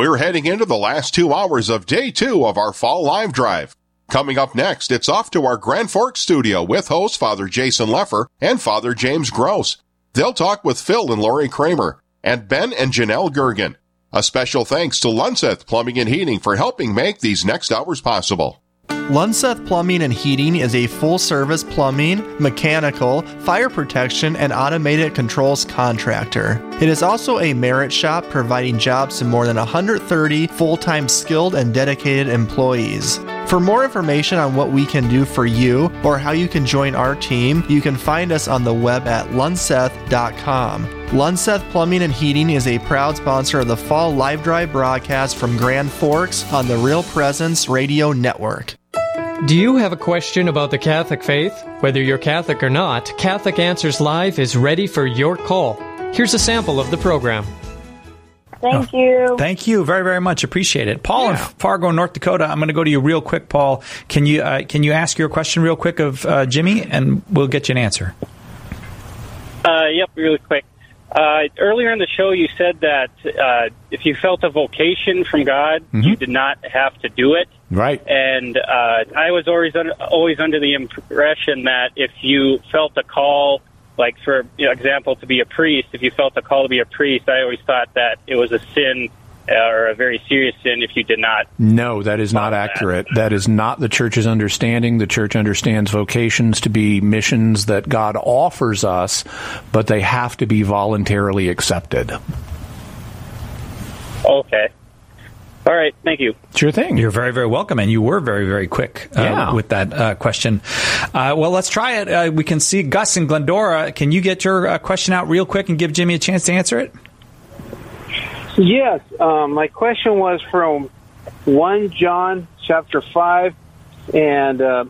We're heading into the last two hours of day two of our fall live drive. Coming up next, it's off to our Grand Forks studio with host Father Jason Lefor and Father James Gross. They'll talk with Phil and Lori Kramer and Ben and Janelle Gergen. A special thanks to Lunseth Plumbing and Heating for helping make these next hours possible. Lunseth Plumbing and Heating is a full service plumbing, mechanical, fire protection, and automated controls contractor. It is also a merit shop providing jobs to more than 130 full time skilled and dedicated employees. For more information on what we can do for you or how you can join our team, you can find us on the web at lunseth.com. Lunseth Plumbing and Heating is a proud sponsor of the Fall Live Drive broadcast from Grand Forks on the Real Presence Radio Network. Do you have a question about the Catholic faith? Whether you're Catholic or not, Catholic Answers Live is ready for your call. Here's a sample of the program. Thank you. Thank you very, very much. Appreciate it, Paul in Fargo, North Dakota. I'm going to go to you real quick, Paul. Can you uh, can you ask your question real quick of uh, Jimmy, and we'll get you an answer. Uh, yep, really quick. Uh, earlier in the show, you said that uh, if you felt a vocation from God, you did not have to do it. Right. And uh, I was always un- always under the impression that if you felt a call, like for you know, example, to be a priest, if you felt a call to be a priest, I always thought that it was a sin uh, or a very serious sin if you did not. No, that is not accurate. That is not the church's understanding. The church understands vocations to be missions that God offers us, but they have to be voluntarily accepted. Okay. All right. Thank you. Sure thing. You're very, very welcome, and you were very, very quick uh, Yeah. with that uh, question. Uh, well, let's try it. Uh, we can see Gus and Glendora. Can you get your uh, question out real quick and give Jimmy a chance to answer it? Yes, um, my question was from 1 John chapter 5, and uh,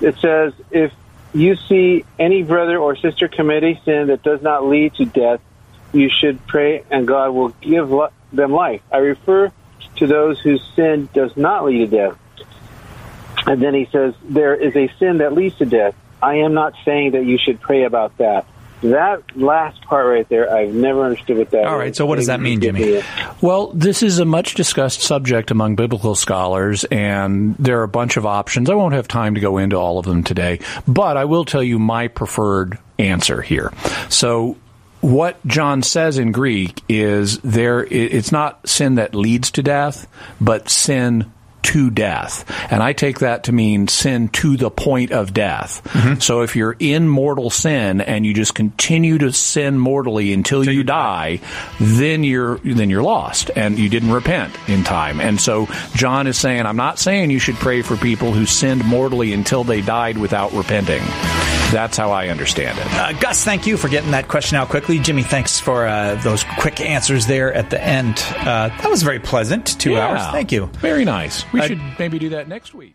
it says, If you see any brother or sister commit a sin that does not lead to death, you should pray and God will give li- them life. I refer to those whose sin does not lead to death. And then he says, There is a sin that leads to death. I am not saying that you should pray about that. That last part right there, I've never understood what that All right, so what does that mean, Jimmy? Well, this is a much discussed subject among biblical scholars, and there are a bunch of options. I won't have time to go into all of them today, but I will tell you my preferred answer here. So, what John says in Greek is there, it's not sin that leads to death, but sin to death. And I take that to mean sin to the point of death. So if you're in mortal sin and you just continue to sin mortally until you die, then you're then you're lost and you didn't repent in time. And so John is saying I'm not saying you should pray for people who sinned mortally until they died without repenting. That's how I understand it. Uh, Gus, thank you for getting that question out quickly. Jimmy, thanks for uh, those quick answers there at the end. Uh, that was very pleasant. Two Yeah. hours. Thank you. Very nice. We Uh, should maybe do that next week.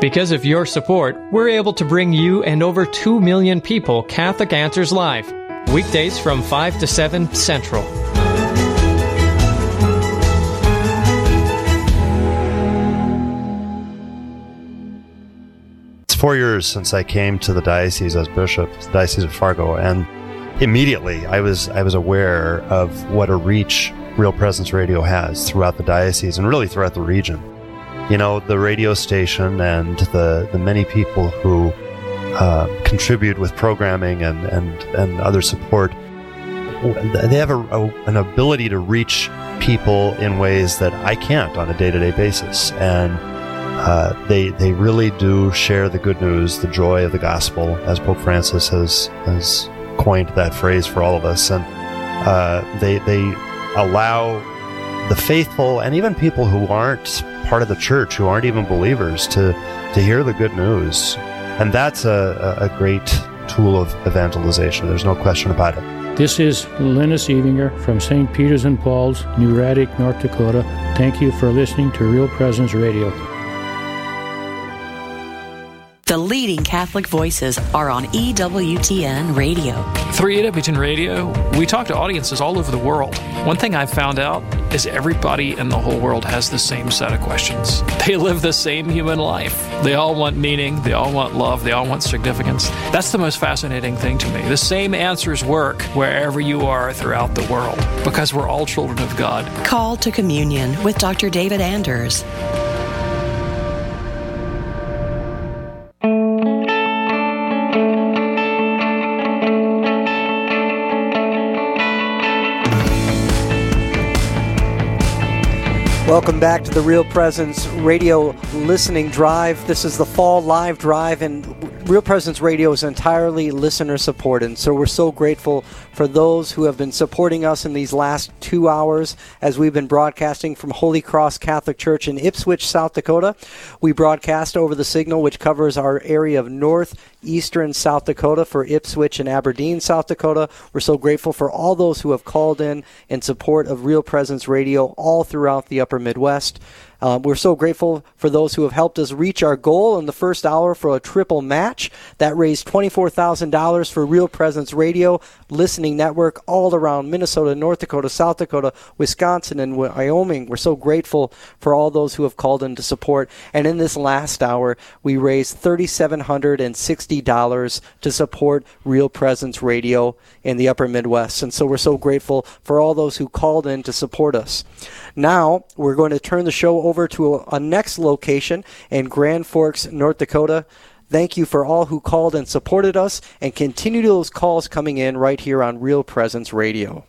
Because of your support, we're able to bring you and over 2 million people Catholic Answers Live. Weekdays from 5 to 7 Central. It's four years since I came to the diocese as bishop, the diocese of Fargo, and immediately I was I was aware of what a reach Real Presence Radio has throughout the diocese and really throughout the region. You know, the radio station and the the many people who uh, contribute with programming and and and other support. They have a, a, an ability to reach people in ways that I can't on a day to day basis, and uh, they they really do share the good news, the joy of the gospel, as Pope Francis has has coined that phrase for all of us, and uh, they they allow the faithful and even people who aren't part of the church, who aren't even believers, to to hear the good news, and that's a, a great tool of evangelization. There's no question about it. This is Linus Evinger from St. Peter's and Paul's, New Raddick, North Dakota. Thank you for listening to Real Presence Radio. The leading Catholic voices are on EWTN Radio. Through EWTN Radio, we talk to audiences all over the world. One thing I've found out is everybody in the whole world has the same set of questions. They live the same human life. They all want meaning, they all want love, they all want significance. That's the most fascinating thing to me. The same answers work wherever you are throughout the world because we're all children of God. Call to Communion with Dr. David Anders. Welcome back to the Real Presence Radio Listening Drive. This is the Fall Live Drive, and Real Presence Radio is entirely listener supported. and So we're so grateful for those who have been supporting us in these last two hours as we've been broadcasting from Holy Cross Catholic Church in Ipswich, South Dakota. We broadcast over the signal, which covers our area of north, eastern South Dakota for Ipswich and Aberdeen, South Dakota. We're so grateful for all those who have called in in support of Real Presence Radio all throughout the upper Midwest. Um, we're so grateful for those who have helped us reach our goal in the first hour for a triple match that raised $24,000 for Real Presence Radio listening network all around Minnesota, North Dakota, South Dakota, Wisconsin, and Wyoming. We're so grateful for all those who have called in to support. And in this last hour, we raised $3,760 to support Real Presence Radio in the upper Midwest. And so we're so grateful for all those who called in to support us. Now, we're going to turn the show over to a, a next location in Grand Forks, North Dakota. Thank you for all who called and supported us, and continue those calls coming in right here on Real Presence Radio.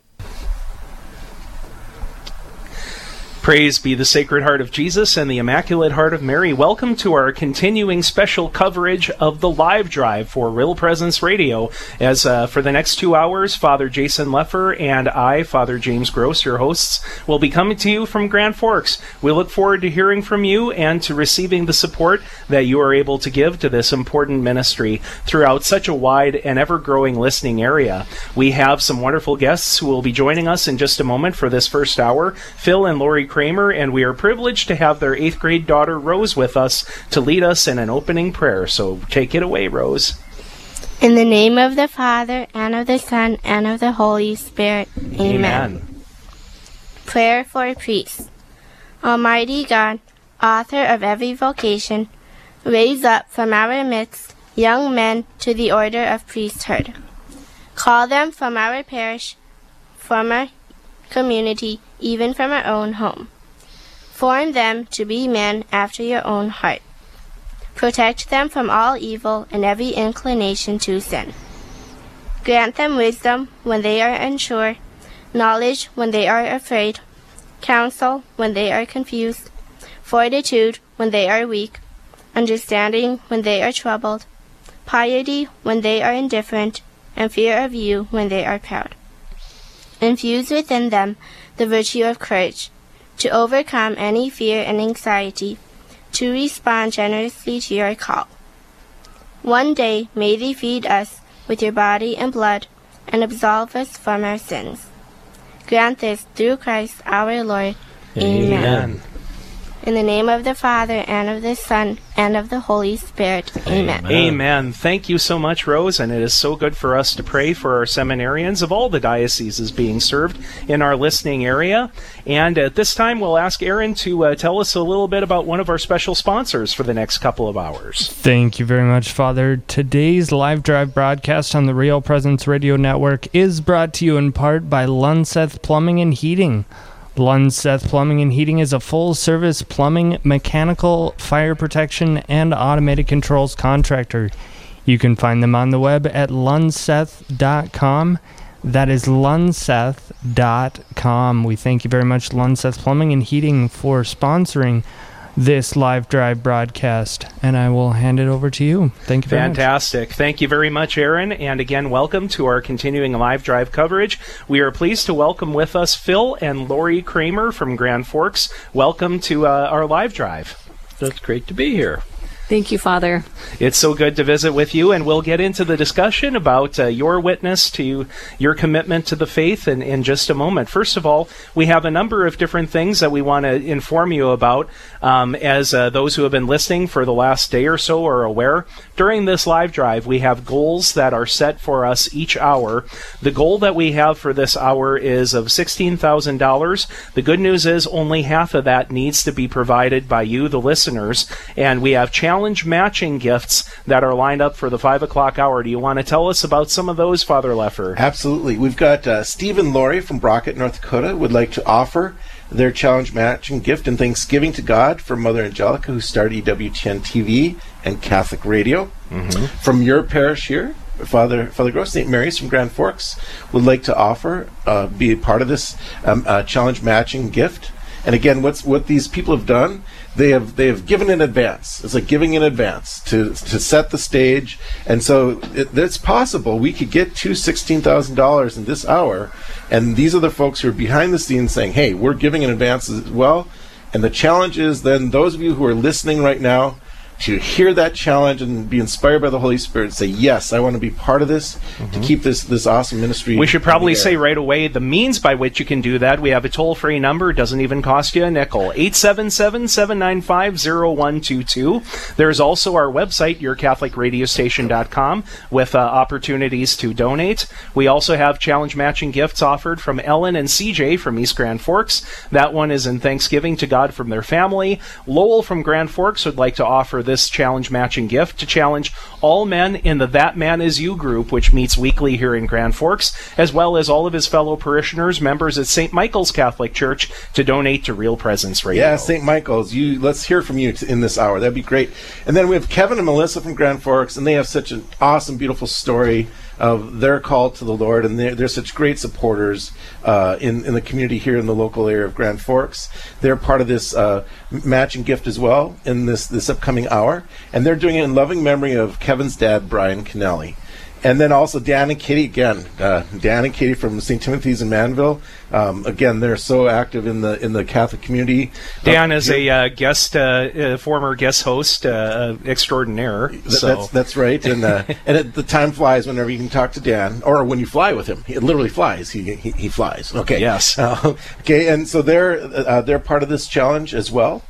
Praise be the Sacred Heart of Jesus and the Immaculate Heart of Mary. Welcome to our continuing special coverage of the live drive for Real Presence Radio. As uh, for the next two hours, Father Jason Lefor and I, Father James Gross, your hosts, will be coming to you from Grand Forks. We look forward to hearing from you and to receiving the support that you are able to give to this important ministry throughout such a wide and ever growing listening area. We have some wonderful guests who will be joining us in just a moment for this first hour. Phil and Lori Kramer, and we are privileged to have their eighth grade daughter Rose with us to lead us in an opening prayer. So take it away, Rose. In the name of the Father, and of the Son, and of the Holy Spirit. Amen. Amen. Prayer for priests. Almighty God, author of every vocation, raise up from our midst young men to the order of priesthood. Call them from our parish, from our community, even from our own home. Form them to be men after your own heart. Protect them from all evil and every inclination to sin. Grant them wisdom when they are unsure, knowledge when they are afraid, counsel when they are confused, fortitude when they are weak, understanding when they are troubled, piety when they are indifferent, and fear of you when they are proud. Infuse within them the virtue of courage, to overcome any fear and anxiety, to respond generously to your call. One day may they feed us with your body and blood, and absolve us from our sins. Grant this through Christ our Lord. Amen. Amen. In the name of the Father, and of the Son, and of the Holy Spirit. Amen. Amen. Thank you so much, Rose. And it is so good for us to pray for our seminarians of all the dioceses being served in our listening area. And at this time, we'll ask Aaron to uh, tell us a little bit about one of our special sponsors for the next couple of hours. Thank you very much, Father. Today's live drive broadcast on the Real Presence Radio Network is brought to you in part by Lunseth Plumbing and Heating. Lunseth Plumbing and Heating is a full service plumbing, mechanical, fire protection, and automated controls contractor. You can find them on the web at lunseth.com. That is lunseth.com. We thank you very much, Lunseth Plumbing and Heating, for sponsoring this live drive broadcast. And I will hand it over to you. Thank you very much. Fantastic. Thank you very much, Aaron. And again, welcome to our continuing live drive coverage. We are pleased to welcome with us Phil and Lori Kramer from Grand Forks. Welcome to uh, our live drive. That's great to be here. Thank you, Father. It's so good to visit with you, and we'll get into the discussion about uh, your witness to your commitment to the faith in, in just a moment. First of all, we have a number of different things that we want to inform you about. Um, as uh, those who have been listening for the last day or so are aware, during this live drive, we have goals that are set for us each hour. The goal that we have for this hour is of $16,000. The good news is only half of that needs to be provided by you, the listeners, and we have challenge matching gifts that are lined up for the 5 o'clock hour. Do you want to tell us about some of those, Father Lefor? Absolutely. We've got uh, Stephen Laurie from Brocket, North Dakota, would like to offer their challenge matching gift and thanksgiving to God for Mother Angelica, who started EWTN TV and Catholic Radio. Mm-hmm. From your parish here, Father Father Gross, St. Mary's from Grand Forks, would like to offer, uh, be a part of this um, uh, challenge matching gift. And again, what's what these people have done they have they have given in advance. It's like giving in advance to to set the stage, and so it, it's possible we could get to sixteen thousand dollars in this hour, and these are the folks who are behind the scenes saying, "Hey, we're giving in advance as well." And the challenge is then those of you who are listening right now to hear that challenge and be inspired by the Holy Spirit, and say, "Yes, I want to be part of this to keep this this awesome ministry." We should probably say right away the means by which you can do that. We have a toll free number, doesn't even cost you a nickel. 877 795 0122. There's also our website, yourcatholicradiostation.com, with uh, opportunities to donate. We also have challenge matching gifts offered from Ellen and CJ from East Grand Forks. That one is in thanksgiving to God from their family. Lowell from Grand Forks would like to offer this challenge matching gift to challenge all men in the That Man Is You group, which meets weekly here in Grand Forks, as well as all of his fellow parishioners, members at St. Michael's Catholic Church, to donate to Real Presence Radio. Yeah, St. Michael's. You let's hear from you in this hour. That'd be great. And then we have Kevin and Melissa from Grand Forks, and they have such an awesome, beautiful story of their call to the Lord, and they're, they're such great supporters uh, in in the community here in the local area of Grand Forks. They're part of this uh, matching gift as well in this this upcoming hour, and they're doing it in loving memory of Kevin's dad, Brian Kennelly. And then also Dan and Katie again. Uh, Dan and Katie from St. Timothy's in Manvel. Um, again, they're so active in the in the Catholic community. Dan Uh, is a uh, guest, uh, uh, former guest host uh, extraordinaire. Th- So That's that's right, and uh, and it, the time flies whenever you can talk to Dan, or when you fly with him. It literally flies. He he, he flies. Okay. Yes. Uh, okay, and so they're uh, they're part of this challenge as well.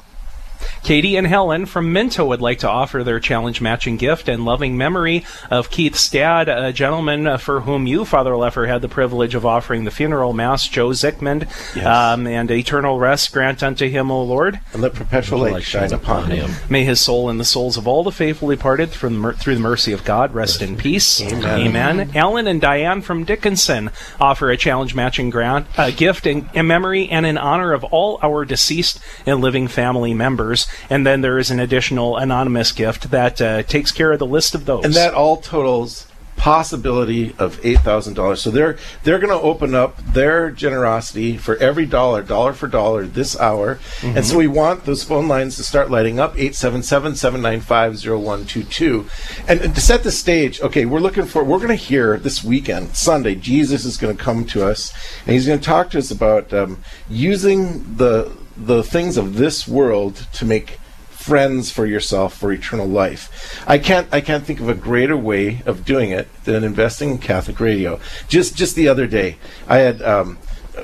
Katie and Helen from Minto would like to offer their challenge matching gift and loving memory of Keith Stad, a gentleman for whom you, Father Lefor, had the privilege of offering the funeral mass, Joe Zickmund, Yes. um, and eternal rest grant unto him, O Lord. And let perpetual light shine upon him. May his soul and the souls of all the faithful departed from the mer- through the mercy of God rest in peace. Amen. Alan and Diane from Dickinson offer a challenge matching grant, a gift in, in memory and in honor of all our deceased and living family members. And then there is an additional anonymous gift that uh, takes care of the list of those. And that all totals possibility of eight thousand dollars. So they're they're going to open up their generosity for every dollar, dollar for dollar, this hour. And so we want those phone lines to start lighting up 877-795-0122. And, and to set the stage, okay, we're looking for we're going to hear this weekend, Sunday, Jesus is going to come to us and he's going to talk to us about um, using the the things of this world to make friends for yourself for eternal life. I can't I can't think of a greater way of doing it than investing in Catholic radio. Just just the other day, I had um,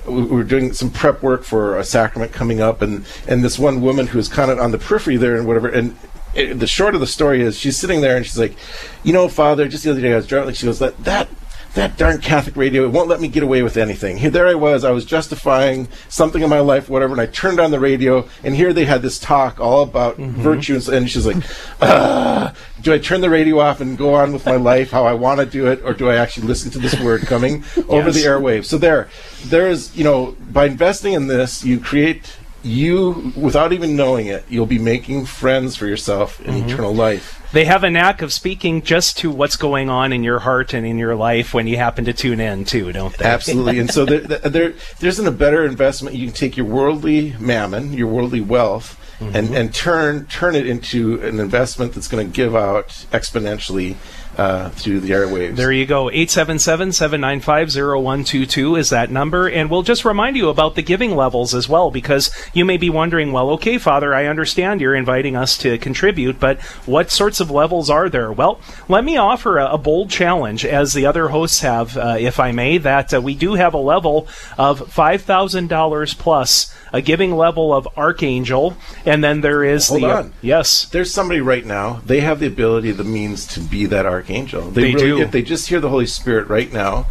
we were doing some prep work for a sacrament coming up, and and this one woman who was kind of on the periphery there and whatever, and. It, the short of the story is she's sitting there and she's like, you know, Father, just the other day I was driving. She goes, that that that darn Catholic radio, it won't let me get away with anything. Here, there I was, I was justifying something in my life, whatever, and I turned on the radio, and here they had this talk all about virtue, and, and she's like, "Ah, do I turn the radio off and go on with my life how I want to do it, or do I actually listen to this word coming over the airwaves? So there, there is, you know, by investing in this, you create you without even knowing it you'll be making friends for yourself in eternal life They have a knack of speaking just to what's going on in your heart and in your life when you happen to tune in, too, don't they? Absolutely. and so there, there, there isn't a better investment. You can take your worldly mammon, your worldly wealth, Mm-hmm. and, and turn turn it into an investment that's going to give out exponentially uh, through the airwaves. There you go. 877-795-0122 is that number. And we'll just remind you about the giving levels as well, because you may be wondering, well, okay, Father, I understand you're inviting us to contribute, but what sorts of levels are there? Well, let me offer a, a bold challenge, as the other hosts have, uh, if I may, that uh, we do have a level of $5,000 plus, a giving level of Archangel, and then there is Hold the... on. yes. There's somebody right now. They have the ability, the means to be that archangel. They really, do. If they just hear the Holy Spirit right now,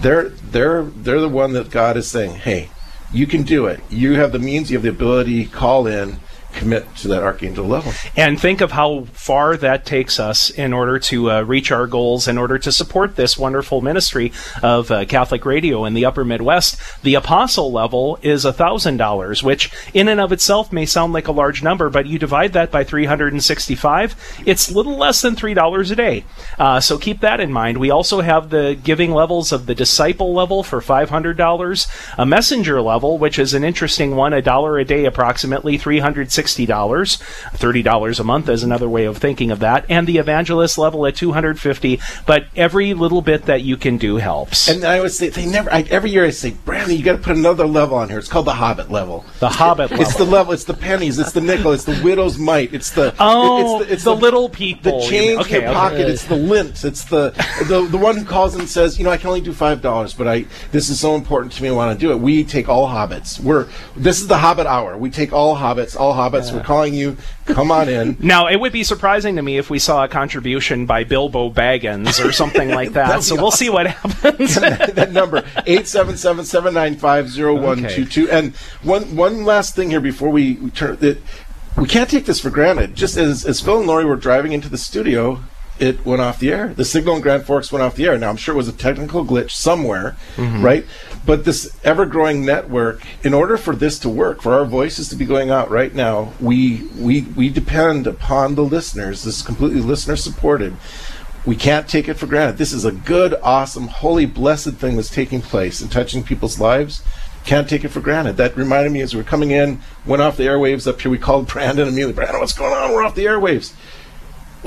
they're they're they're the one that God is saying, "Hey, you can do it. You have the means. You have the ability. Call in." Commit to that archangel level. And think of how far that takes us in order to uh, reach our goals, in order to support this wonderful ministry of uh, Catholic radio in the upper Midwest. The apostle level is $1,000, which in and of itself may sound like a large number, but you divide that by 365, it's little less than $3 a day. Uh, so keep that in mind. We also have the giving levels of the disciple level for $500, a messenger level, which is an interesting one, a dollar a day approximately, 360 $60. $30 a month is another way of thinking of that. And the evangelist level at 250 But every little bit that you can do helps. And I would say they never. I, every year I say, Brandon, you got to put another level on here. It's called the Hobbit level. The Hobbit level. It's the level. It's the pennies. It's the nickel. It's the widow's mite. It's the Oh, It's the, it's the little people. The change Okay, in your okay. pocket. It's the lint. It's the, the the one who calls and says, you know, I can only do five dollars, but I this is so important to me. I want to do it. We take all hobbits. We're this is the Hobbit hour. We take all hobbits. All hobbits. We're calling you. Come on in. Now, it would be surprising to me if we saw a contribution by Bilbo Baggins or something like that. So we'll see what happens. that number 877-795-0122 and one one last thing here before we, we turn it we can't take this for granted just as as Phil and Lori were driving into the studio it went off the air the signal in Grand Forks went off the air now I'm sure it was a technical glitch somewhere Mhm. right but this ever growing network in order for this to work for our voices to be going out right now we we we depend upon the listeners this is completely listener supported we can't take it for granted. This is a good, awesome, holy, blessed thing that's taking place and touching people's lives. Can't take it for granted. That reminded me as we were coming in, went off the airwaves up here. We called Brandon immediately. Brandon, what's going on? We're off the airwaves.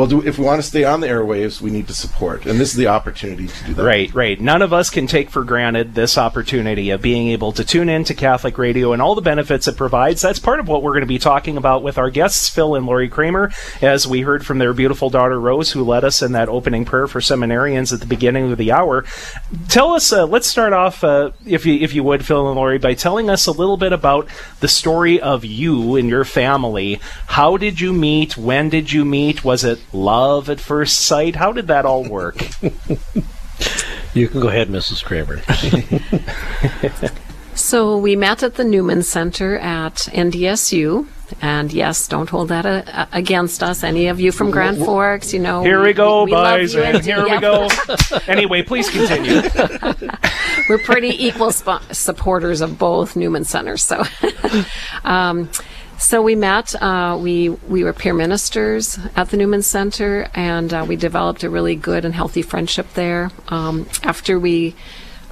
Well, do, if we want to stay on the airwaves, we need to support, and this is the opportunity to do that. Right, right. None of us can take for granted this opportunity of being able to tune in to Catholic radio and all the benefits it provides. That's part of what we're going to be talking about with our guests, Phil and Lori Kramer, as we heard from their beautiful daughter Rose, who led us in that opening prayer for seminarians at the beginning of the hour. Tell us, uh, let's start off, uh, if you if you would, Phil and Lori, by telling us a little bit about the story of you and your family. How did you meet? When did you meet? Was it love at first sight? How did that all work? You can go ahead, Mrs. Kramer. So we met at the Newman Center at NDSU. And yes, don't hold that uh, against us. Any of you from Grand Forks, you know. Here we go, we love boys, you and and- here we go. anyway, please continue. We're pretty equal sp- supporters of both Newman Centers. So, um, so we met. Uh, we we were peer ministers at the Newman Center, and uh, we developed a really good and healthy friendship there. Um, after we.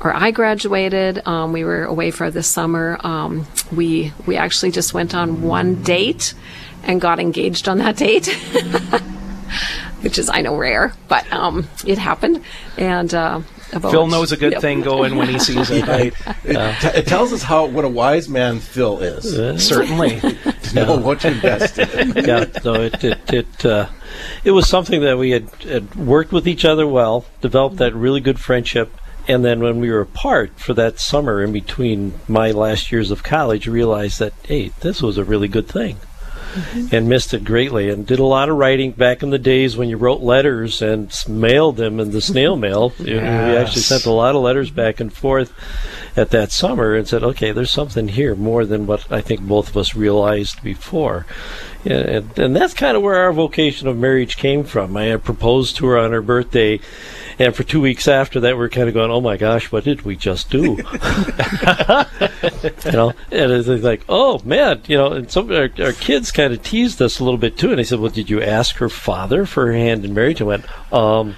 Or I graduated. Um, we were away for the summer. Um, we we actually just went on one date, and got engaged on that date, which is I know rare, but um, it happened. And uh, about, Phil knows a good Yep. thing going when he sees it. Right? It, t- it tells us how what a wise man Phil is. Certainly. to know what to invest in. yeah, so it it it, uh, it was something that we had, had worked with each other well, developed that really good friendship, and then when we were apart for that summer in between my last years of college, realized that hey, this was a really good thing. Mm-hmm. And missed it greatly, and did a lot of writing back in the days when you wrote letters and mailed them in the snail mail. You know, We actually sent a lot of letters back and forth at that summer and said, okay, there's something here more than what I think both of us realized before. Yeah, and, and that's kind of where our vocation of marriage came from. I had proposed to her on her birthday, And for two weeks after that, we are kind of going, "Oh my gosh, what did we just do?" you know, and it's like, "Oh man," you know, and some our, our kids kind of teased us a little bit too. And I said, "Well, did you ask her father for her hand in marriage?" I went, um.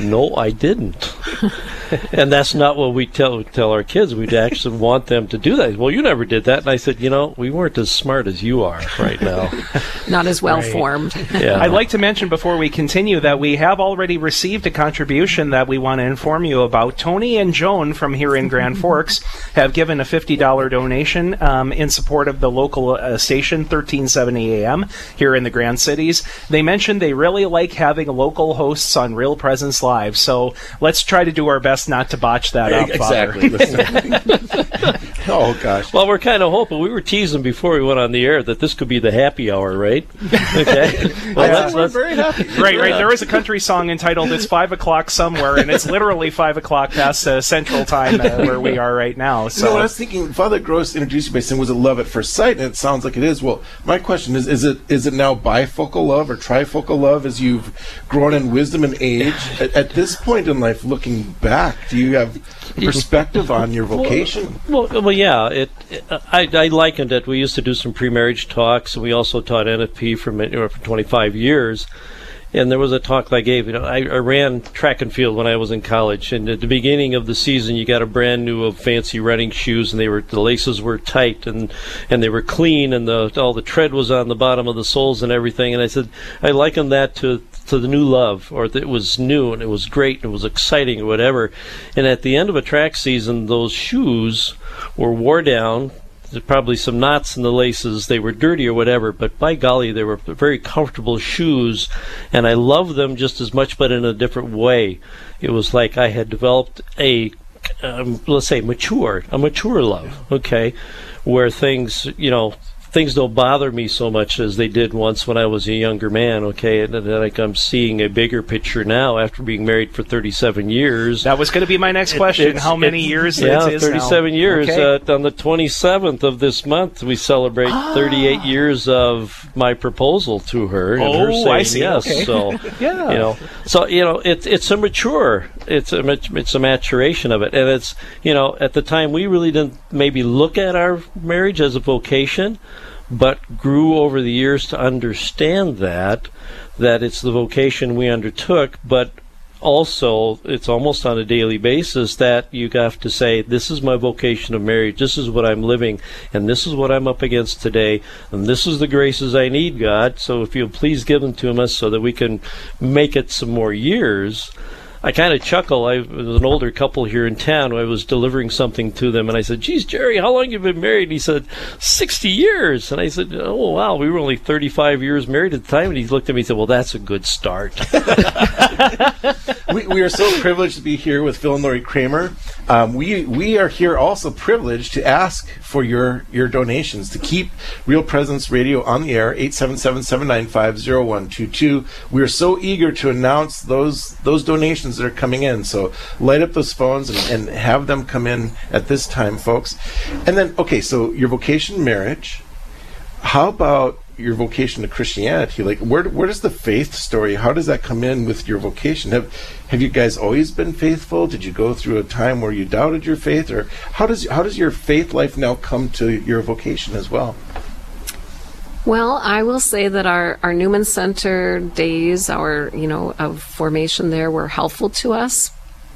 No, I didn't. and that's not what we tell tell our kids. We'd actually want them to do that. Well, you never did that. And I said, you know, we weren't as smart as you are right now. Not as well formed. Yeah. I'd like to mention before we continue that we have already received a contribution that we want to inform you about. Tony and Joan from here in Grand Forks have given a $50 donation um, in support of the local uh, station 1370 AM here in the Grand Cities. They mentioned they really like having local hosts on Real Presence Live, so let's try to do our best not to botch that up. Exactly. Oh gosh. Well, we're kind of hoping. We were teasing before we went on the air that this could be the happy hour, right? Okay. Well, Yeah. let's, let's, very happy. Right, right. There is a country song entitled "It's Five O'clock Somewhere," and it's literally five o'clock past uh, Central Time uh, where we are right now. So So I was thinking, Father Gross introduced you by saying, "Was it love at first sight?" And it sounds like it is. Well, my question is: Is it is it now bifocal love or trifocal love as you've grown in wisdom and age? At, this point in life, looking back, do you have perspective on your vocation? Well, well, yeah. It, it- I, I likened it. We used to do some pre-marriage talks, and we also taught NFP for, for 25 years. And there was a talk I gave. You know, I, I ran track and field when I was in college, and at the beginning of the season, you got a brand new of fancy running shoes, and they were the laces were tight and and they were clean, and the all the tread was on the bottom of the soles and everything. And I said I likened that to to the new love, or it was new and it was great and it was exciting or whatever. And at the end of a track season, those shoes were wore down. There's probably some knots in the laces. They were dirty or whatever, but by golly, they were very comfortable shoes, and I loved them just as much, but in a different way. It was like I had developed a, um, let's say, mature, a mature love, okay, where things, you know, things don't bother me so much as they did once when I was a younger man, okay, and, and like I'm seeing a bigger picture now after being married for 37 years. that was going to be my next question. it's- How many years Yeah, it is now? 37 years. Okay. Uh, on the 27th of this month, we celebrate 38 years of my proposal to her. and her Oh, saying I see. Yes. Okay. So, Yeah. you know, so you know, it's it's a mature, it's a it's a maturation of it, and it's you know, at the time we really didn't maybe look at our marriage as a vocation, but grew over the years to understand that that it's the vocation we undertook, but also it's almost on a daily basis that you have to say this is my vocation of marriage. This is what i'm living and this is what i'm up against today and this is the graces i need god. So if you'll please give them to us so that we can make it some more years I kind of chuckle. I was an older couple here in town. I was delivering something to them, and I said, "Geez, Jerry, how long have you been married?" And he said, 60 years." And I said, "Oh, wow, we were only 35 years married at the time." And he looked at me and said, "Well, that's a good start." we, we are so privileged to be here with Phil and Lori Kramer. Um, we we are here also privileged to ask for your your donations to keep Real Presence Radio on the air 877-795-0122. We are so eager to announce those those donations that are coming in. So light up those phones and, and have them come in at this time, folks. And then okay, so your vocation marriage. How about your vocation to Christianity? Like, where where does the faith story? How does that come in with your vocation? Have have you guys always been faithful? Did you go through a time where you doubted your faith, or how does how does your faith life now come to your vocation as well? Well, I will say that our, our Newman Center days, our, you know, of formation there were helpful to us,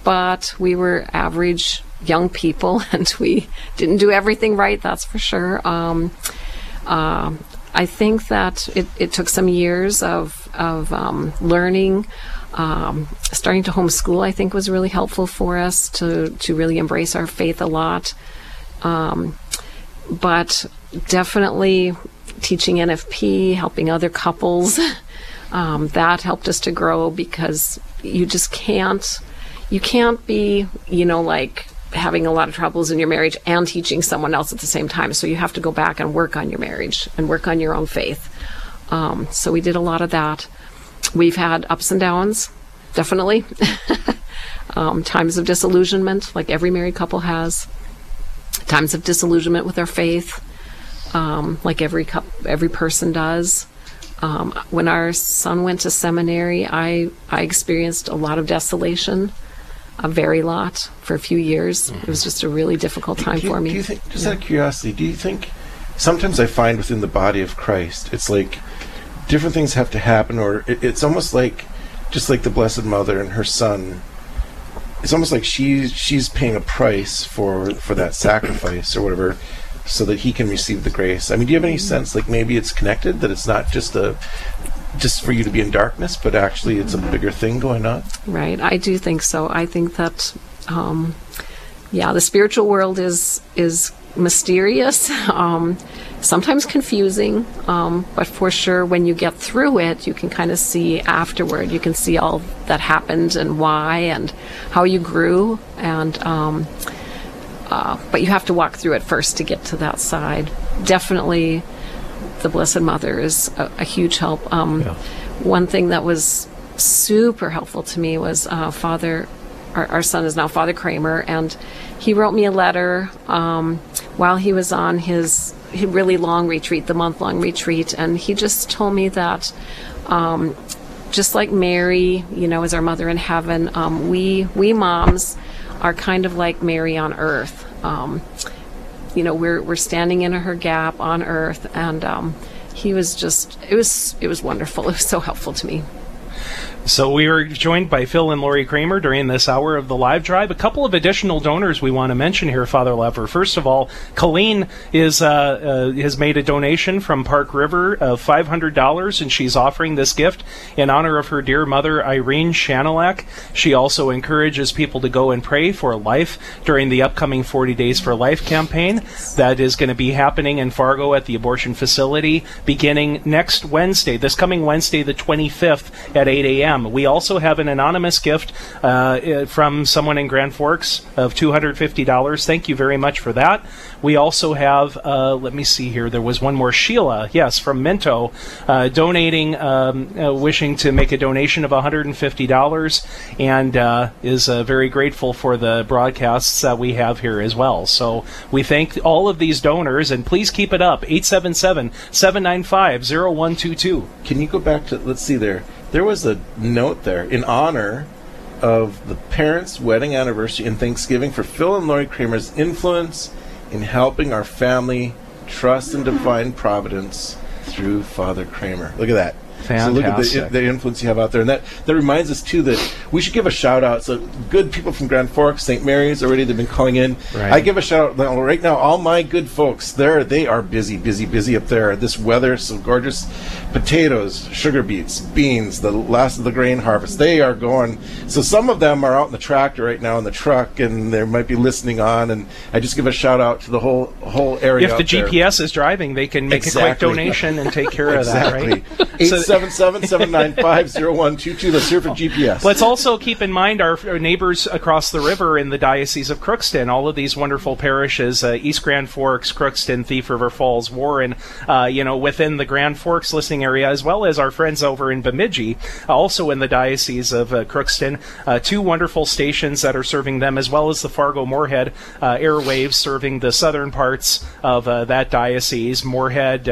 but we were average young people and we didn't do everything right, that's for sure. Um, uh, I think that it, it took some years of, of um, learning. Um, starting to homeschool, I think, was really helpful for us to, to really embrace our faith a lot. Um, but definitely teaching NFP, helping other couples, um, that helped us to grow because you just can't, you can't be, you know, like having a lot of troubles in your marriage and teaching someone else at the same time. So you have to go back and work on your marriage and work on your own faith. Um, so we did a lot of that. We've had ups and downs, definitely. um, times of disillusionment, like every married couple has. Times of disillusionment with our faith, um, like every every person does. Um, when our son went to seminary, I I experienced a lot of desolation, a very lot for a few years. It was just a really difficult time you, for me. Do you think, just Yeah. out of curiosity, do you think sometimes I find within the body of Christ, it's like different things have to happen, or it, it's almost like just like the Blessed Mother and her son. It's almost like she's she's paying a price for for that sacrifice or whatever, so that he can receive the grace. I mean, do you have any sense like maybe it's connected that it's not just a just for you to be in darkness, but actually it's a bigger thing going on? Right. I do think so. I think that, um, yeah, the spiritual world is is mysterious, um, sometimes confusing, um, but for sure, when you get through it, you can kind of see afterward. You can see all that happened and why and how you grew, and um, uh, but you have to walk through it first to get to that side. Definitely, the Blessed Mother is a, a huge help. Um, One thing that was super helpful to me was uh, Father. Our, our son is now Father Kramer, and he wrote me a letter um, while he was on his he- really long retreat, the month long retreat, and he just told me that. Um, just like Mary, you know, is our mother in heaven, um, we we moms are kind of like Mary on earth. Um, you know, we're we're standing in her gap on earth, and um, he was just it was it was wonderful. It was so helpful to me. So we were joined by Phil and Lori Kramer during this hour of the live drive. A couple of additional donors we want to mention here, Father Lefor. First of all, Colleen is uh, uh, has made a donation from Park River of five hundred dollars, and she's offering this gift in honor of her dear mother Irene Shanelak. She also encourages people to go and pray for life during the upcoming Forty Days for Life campaign that is going to be happening in Fargo at the abortion facility beginning next Wednesday, this coming Wednesday, the 25th at 8 a.m. We also have an anonymous gift uh, from someone in Grand Forks of $250. Thank you very much for that. We also have, uh, let me see here, there was one more, Sheila, yes, from Minto, uh, donating, um, uh, wishing to make a donation of $150 and uh, is uh, very grateful for the broadcasts that we have here as well. So we thank all of these donors and please keep it up. 877 795 0122. Can you go back to let's see there. There was a note there in honor of the parents' wedding anniversary and Thanksgiving for Phil and Lori Kramer's influence in helping our family trust in divine providence through Father Kramer. Look at that. So look at the, the influence you have out there, and that, that reminds us too that we should give a shout out. So good people from Grand Forks, St. Mary's already they've been calling in. Right. I give a shout out right now. All my good folks there, they are busy, busy, busy up there. This weather, so gorgeous. Potatoes, sugar beets, beans, the last of the grain harvest. They are going. So some of them are out in the tractor right now in the truck, and they might be listening on. And I just give a shout out to the whole whole area. If the there. GPS is driving, they can make a quick donation and take care of that, right? Exactly. 877-795-0122. Let's hear for GPS. Let's also keep in mind our, our neighbors across the river in the Diocese of Crookston. All of these wonderful parishes, uh, East Grand Forks, Crookston, Thief River Falls, Warren, uh, you know, within the Grand Forks listening area, as well as our friends over in Bemidji, uh, also in the Diocese of uh, Crookston. Uh, two wonderful stations that are serving them, as well as the Fargo Moorhead airwaves serving the southern parts of that diocese, Moorhead,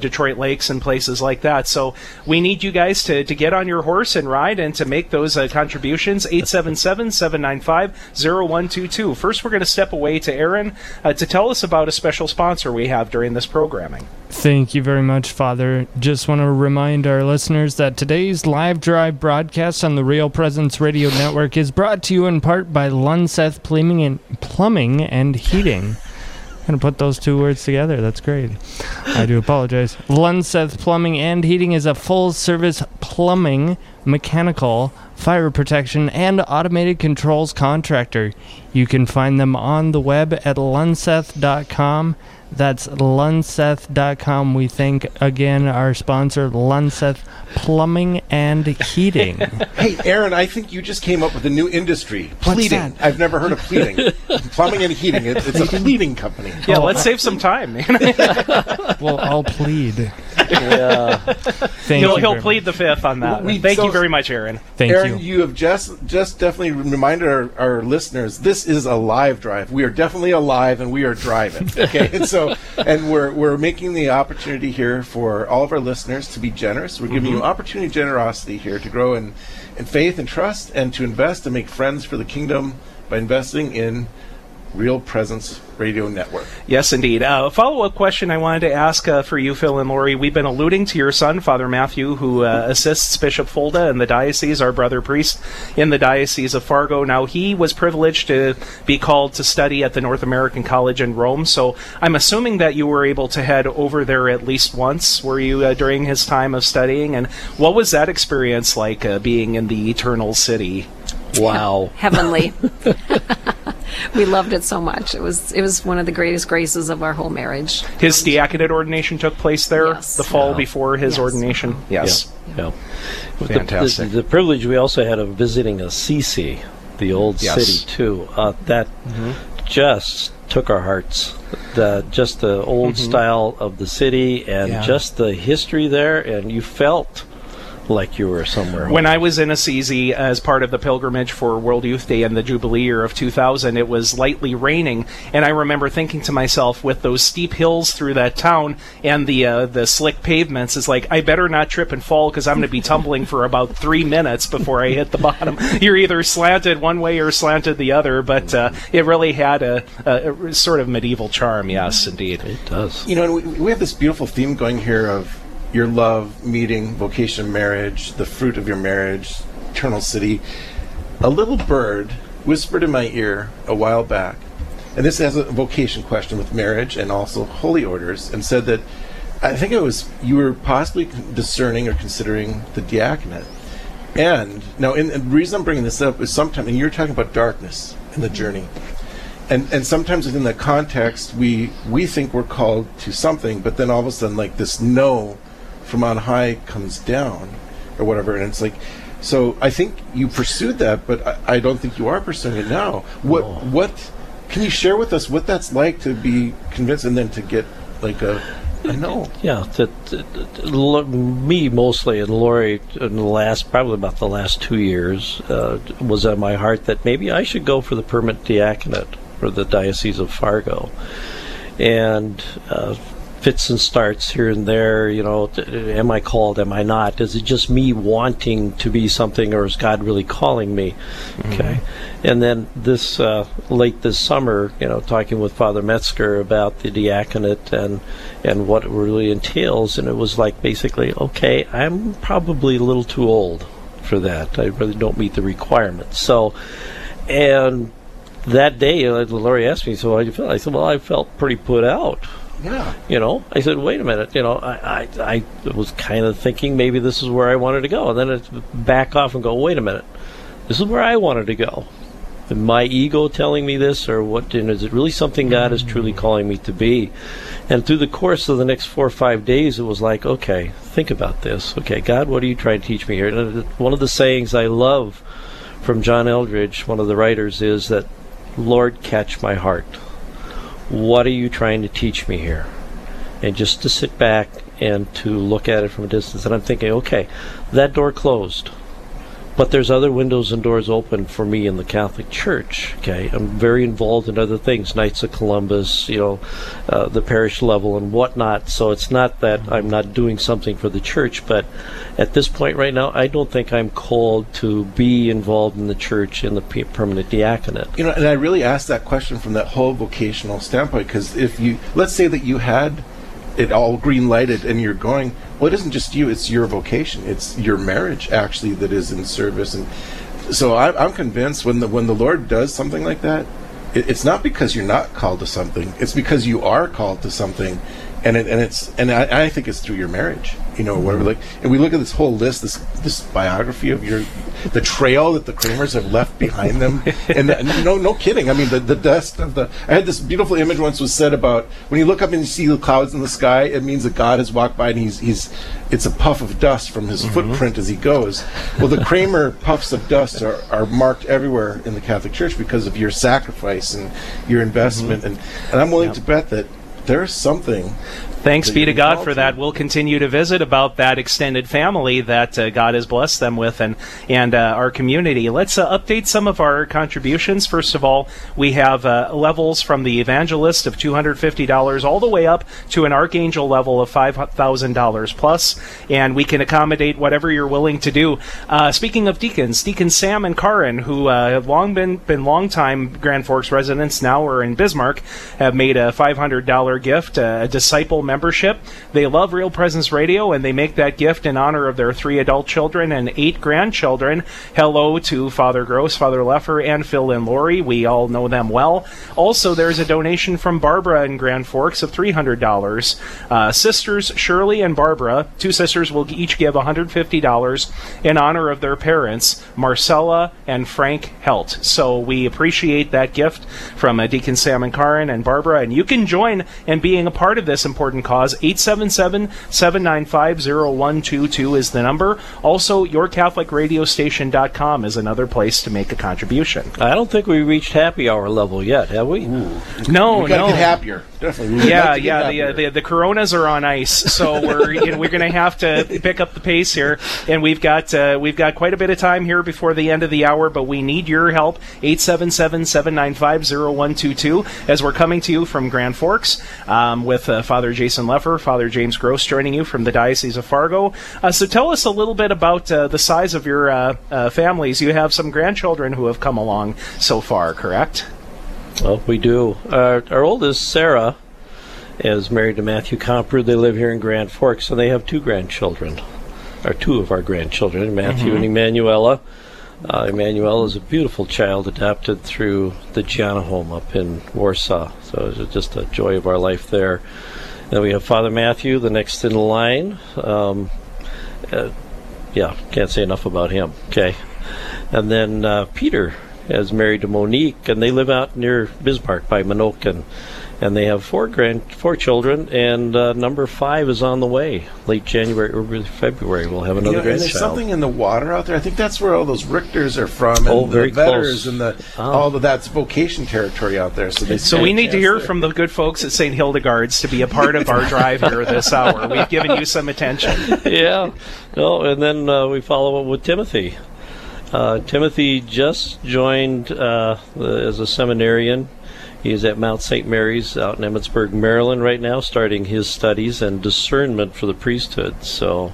Detroit Lakes, and places like that. So we need you guys to, to get on your horse and ride and to make those uh, contributions. 877 795 0122. First, we're going to step away to Aaron uh, to tell us about a special sponsor we have during this programming. Thank you very much, Father. Just want to remind our listeners that today's live drive broadcast on the Real Presence Radio Network is brought to you in part by Lunseth Plumbing and, Plumbing and Heating. To put those two words together. That's great. I do apologize. Lunseth Plumbing and Heating is a full service plumbing, mechanical, fire protection, and automated controls contractor. You can find them on the web at lunseth.com. That's lunseth.com. We thank again our sponsor, Lunseth Plumbing and Heating. Hey, Aaron, I think you just came up with a new industry. What's Pleating. that? I've never heard of pleating. Plumbing and heating. It, it's a pleating company. Yeah, let's save some time, man. well, I'll plead. Yeah. Thank he'll you he'll very plead the fifth on that. We- Thank so- you very much, Aaron. Aaron, you. you have just just definitely reminded our, our listeners this is a live drive. We are definitely alive and we are driving. Okay, and so and we're we're making the opportunity here for all of our listeners to be generous. We're giving Mhm. you opportunity, generosity here to grow in in faith and trust, and to invest and make friends for the kingdom by investing in Real Presence Radio Network. Yes, indeed. Uh, a follow up question I wanted to ask uh, for you, Phil and Lori. We've been alluding to your son, Father Matthew, who uh, assists Bishop Folda in the diocese, our brother priest in the Diocese of Fargo. Now, he was privileged to be called to study at the North American College in Rome, so I'm assuming that you were able to head over there at least once. Were you uh, during his time of studying? And what was that experience like uh, being in the Eternal City? Wow. Heavenly. we loved it so much. It was it was one of the greatest graces of our whole marriage. His diaconate ordination took place there the fall Yeah. before his ordination. Yes. Yeah. The- Fantastic. The, the privilege we also had of visiting Assisi, the old Yes. city too. Uh, that just took our hearts. The just the old Mhm. style of the city and Yeah. just the history there, and you felt like you were somewhere. When I was in Assisi as part of the pilgrimage for World Youth Day and the Jubilee year of 2000, it was lightly raining, and I remember thinking to myself, with those steep hills through that town and the uh, the slick pavements, is like I better not trip and fall because I'm going to be tumbling for about three minutes before I hit the bottom. You're either slanted one way or slanted the other, but uh, it really had a, a, a sort of medieval charm. Yes, indeed, it does. You know, we, we have this beautiful theme going here of your love, meeting, vocation, marriage, the fruit of your marriage, eternal city. A little bird whispered in my ear a while back, and this has a vocation question with marriage and also holy orders, and said that I think it was you were possibly discerning or considering the diaconate. And now, and, and the reason I'm bringing this up is sometimes, and you're talking about darkness in the journey and and sometimes within that context we we think we're called to something but then all of a sudden like this no from on high comes down or whatever and it's like so i think you pursued that but i, I don't think you are pursuing it now. What what can you share with us what that's like to be convinced and then to get like a know. Yeah, that, that- that- lo- me mostly and Lori in the last probably about the last two years uh, was on my heart that maybe I should go for the permanent diaconate for the diocese of Fargo, and uh, fits and starts here and there. You know, am I called? Am I not? Is it just me wanting to be something, or is God really calling me? Okay, and then this uh, late this summer, you know, talking with Father Metzger about the diaconate and and what it really entails, and it was like basically, okay, I'm probably a little too old for that. I really don't meet the requirements. So, and that day, uh, Laurie asked me, "So how do you feel?" I said, "Well, I felt pretty put out." Yeah You know, I said, "Wait a minute." You know, I I, I was kind of thinking maybe this is where I wanted to go, and then it's back off and go, "Wait a minute, this is where I wanted to go." And my ego telling me this, or what? And is it really something God is truly calling me to be? And through the course of the next four or five days, it was like, okay, think about this. Okay, God, what are you trying to teach me here? And one of the sayings I love from John Eldredge, one of the writers, is that, Lord, catch my heart. What are you trying to teach me here? And just to sit back and to look at it from a distance. And I'm thinking, okay, that door closed. But there's other windows and doors open for me in the Catholic Church. Okay, I'm very involved in other things, Knights of Columbus, you know, uh, the parish level and whatnot. So it's not that I'm not doing something for the church, but at this point right now, I don't think I'm called to be involved in the church in the permanent diaconate. You know, and I really asked that question from that whole vocational standpoint because if you, let's say that you had it all green lighted and you're going, well, it isn't just you, it's your vocation. It's your marriage actually that is in service. And so I, I'm convinced when the, when the Lord does something like that, it, it's not because you're not called to something, it's because you are called to something. And it, and it's and I, I think it's through your marriage, you know, whatever. Like, and we look at this whole list, this this biography of your, the trail that the Kramers have left behind them, and the, no, no kidding. I mean, the, the dust of the. I had this beautiful image once was said about when you look up and you see the clouds in the sky, it means that God has walked by and he's he's. It's a puff of dust from his mm-hmm. footprint as he goes. Well, the Kramer puffs of dust are, are marked everywhere in the Catholic Church because of your sacrifice and your investment, mm-hmm. and and I'm willing to bet that there's something Thanks be to God for that. We'll continue to visit about that extended family that uh, God has blessed them with and and uh, our community. Let's uh, update some of our contributions. First of all, we have uh, levels from the evangelist of $250 all the way up to an archangel level of $5,000 plus, and we can accommodate whatever you're willing to do. Uh, speaking of deacons, Deacon Sam and Karin, who uh, have long been been longtime Grand Forks residents, now are in Bismarck, have made a $500 gift, a disciple membership. They love Real Presence Radio, and they make that gift in honor of their three adult children and eight grandchildren. Hello to Father Gross, Father Lefor, and Phil and Lori. We all know them well. Also, there's a donation from Barbara in Grand Forks of $300. Uh, sisters Shirley and Barbara, two sisters, will each give $150 in honor of their parents, Marcella and Frank Helt. So we appreciate that gift from uh, Deacon Sam and Karin and Barbara, and you can join in being a part of this important cause. 877 795 0122 is the number. Also, yourcatholicradiostation.com is another place to make a contribution. I don't think we reached happy hour level yet, have we? No, We gotta no. get happier. Definitely. Yeah, like to get yeah. The, uh, the the Coronas are on ice, so we're you know, we're going to have to pick up the pace here, and we've got uh, we've got quite a bit of time here before the end of the hour, but we need your help. 877-795-0122 as we're coming to you from Grand Forks um, with uh, Father Jason Lefor, Father James Gross joining you from the Diocese of Fargo. Uh, so tell us a little bit about uh, the size of your uh, uh, families. You have some grandchildren who have come along so far, correct? Well, we do. Our, our oldest, Sarah, is married to Matthew Comper. They live here in Grand Forks, and they have two grandchildren, or two of our grandchildren, Matthew Mhm. and Emanuela. Uh, Emanuela is a beautiful child adopted through the Gianna home up in Warsaw. So it's just a joy of our life there. Then we have Father Matthew, the next in line. Um, uh, yeah, can't say enough about him. Okay. And then uh, Peter is married to Monique, and they live out near Bismarck by Menoken. And they have four grand, four children, and uh, number five is on the way. Late January or early February, we'll have You another know, and there's something in the water out there. I think that's where all those Richters are from, and Oh, the very Vetters close. and the Oh. all of that's vocation territory out there. So they So we need to hear from the good folks at St. Hildegard's to be a part of our drive here this hour. We've given you some attention. yeah. No, and then uh, we follow up with Timothy. Uh, Timothy just joined uh, the- as a seminarian. He is at Mount St. Mary's out in Emmitsburg, Maryland, right now, starting his studies and discernment for the priesthood. So,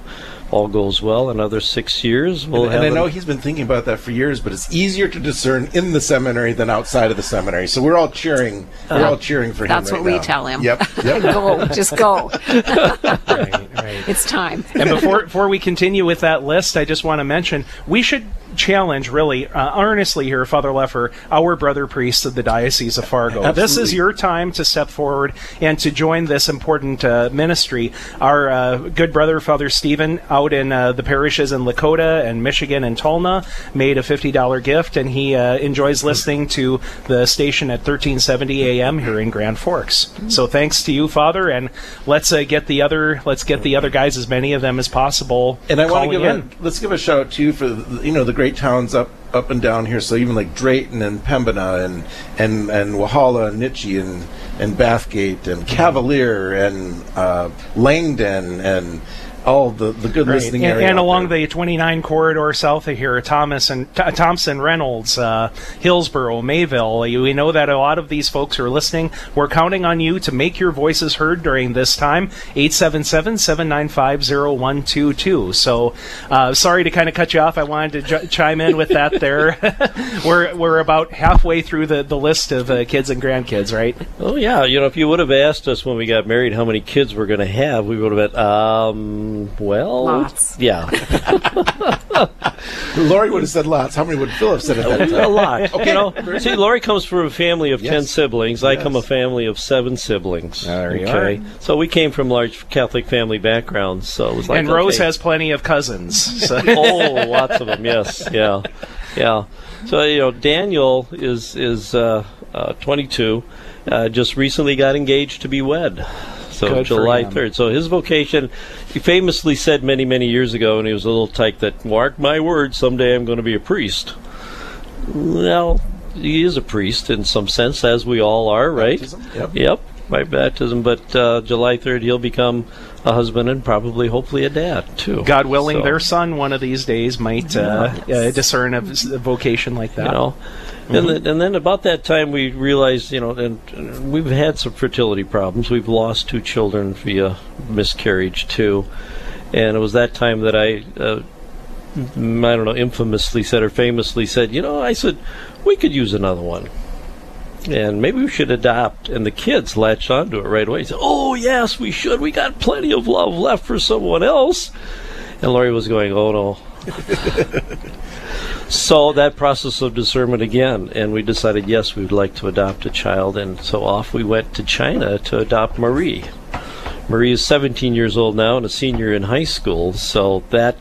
all goes well. Another six years, we'll and, have. and I him- know he's been thinking about that for years, but it's easier to discern in the seminary than outside of the seminary. So we're all cheering. We're Uh, all cheering for him. That's right what we tell him. Yep. Yep. go, just go. right, right. It's time. and before before we continue with that list, I just want to mention we should challenge really uh, earnestly here, Father Lefor, our brother priests of the Diocese of Fargo. This is your time to step forward and to join this important uh, ministry. Our uh, good brother, Father Stephen, out in uh, the parishes in Lakota and Michigan and Tolna, made a fifty dollar gift, and he uh, enjoys listening to the station at thirteen seventy a.m. here in Grand Forks. So thanks to you, Father, and let's uh, get the other let's get the other guys, as many of them as possible. And I want to give in. a let's give a shout out too for the, you know the great towns up up and down here. So even like Drayton and Pembina and and and Walhalla and Neche and and Bathgate and Cavalier and uh, Langdon and all the the good Right. listening and, area. and out along the 29 corridor south of here, Thomas and T- Thompson, Reynolds, uh, Hillsboro, Mayville. We know that a lot of these folks are listening. We're counting on you to make your voices heard during this time. 877-795-0122. So, uh, sorry to kind of cut you off. I wanted to j- chime in with that there. we're we're about halfway through the, the list of uh, kids and grandkids, right? Oh yeah, you know, if you would have asked us when we got married how many kids we're going to have, we would have been, um, well, Lots. Yeah, Lori would have said lots. How many would Phil have said at that time? a lot. Okay. You know, see, Lori comes from a family of ten Yes. siblings. I come a family of seven siblings. There you okay, are. so we came from large Catholic family backgrounds. So it was like, and Rose has plenty of cousins. So. oh, lots of them. Yes, yeah, yeah. So you know, Daniel is is uh, uh, 22. Uh, just recently got engaged to be wed. So Good July 3rd. So his vocation, he famously said many many years ago, and he was a little tyke, that mark my words, someday I'm going to be a priest. Well, he is a priest in some sense, as we all are, right? Baptism, yep. Yep. my baptism, but uh, July 3rd he'll become a husband and probably, hopefully, a dad too. God willing, So, their son one of these days might uh, uh, discern a, a vocation like that. you know. And, then, and then about that time we realized, you know, and, and we've had some fertility problems. We've lost two children via miscarriage too, and it was that time that I, uh, I don't know, infamously said or famously said, you know, I said we could use another one. And maybe we should adopt. And the kids latched onto it right away. Said, "Oh yes, we should. We got plenty of love left for someone else." And Laurie was going, "Oh no." so that process of discernment again, and we decided yes, we would like to adopt a child, and so off we went to China to adopt Marie. Marie is 17 years old now and a senior in high school, so that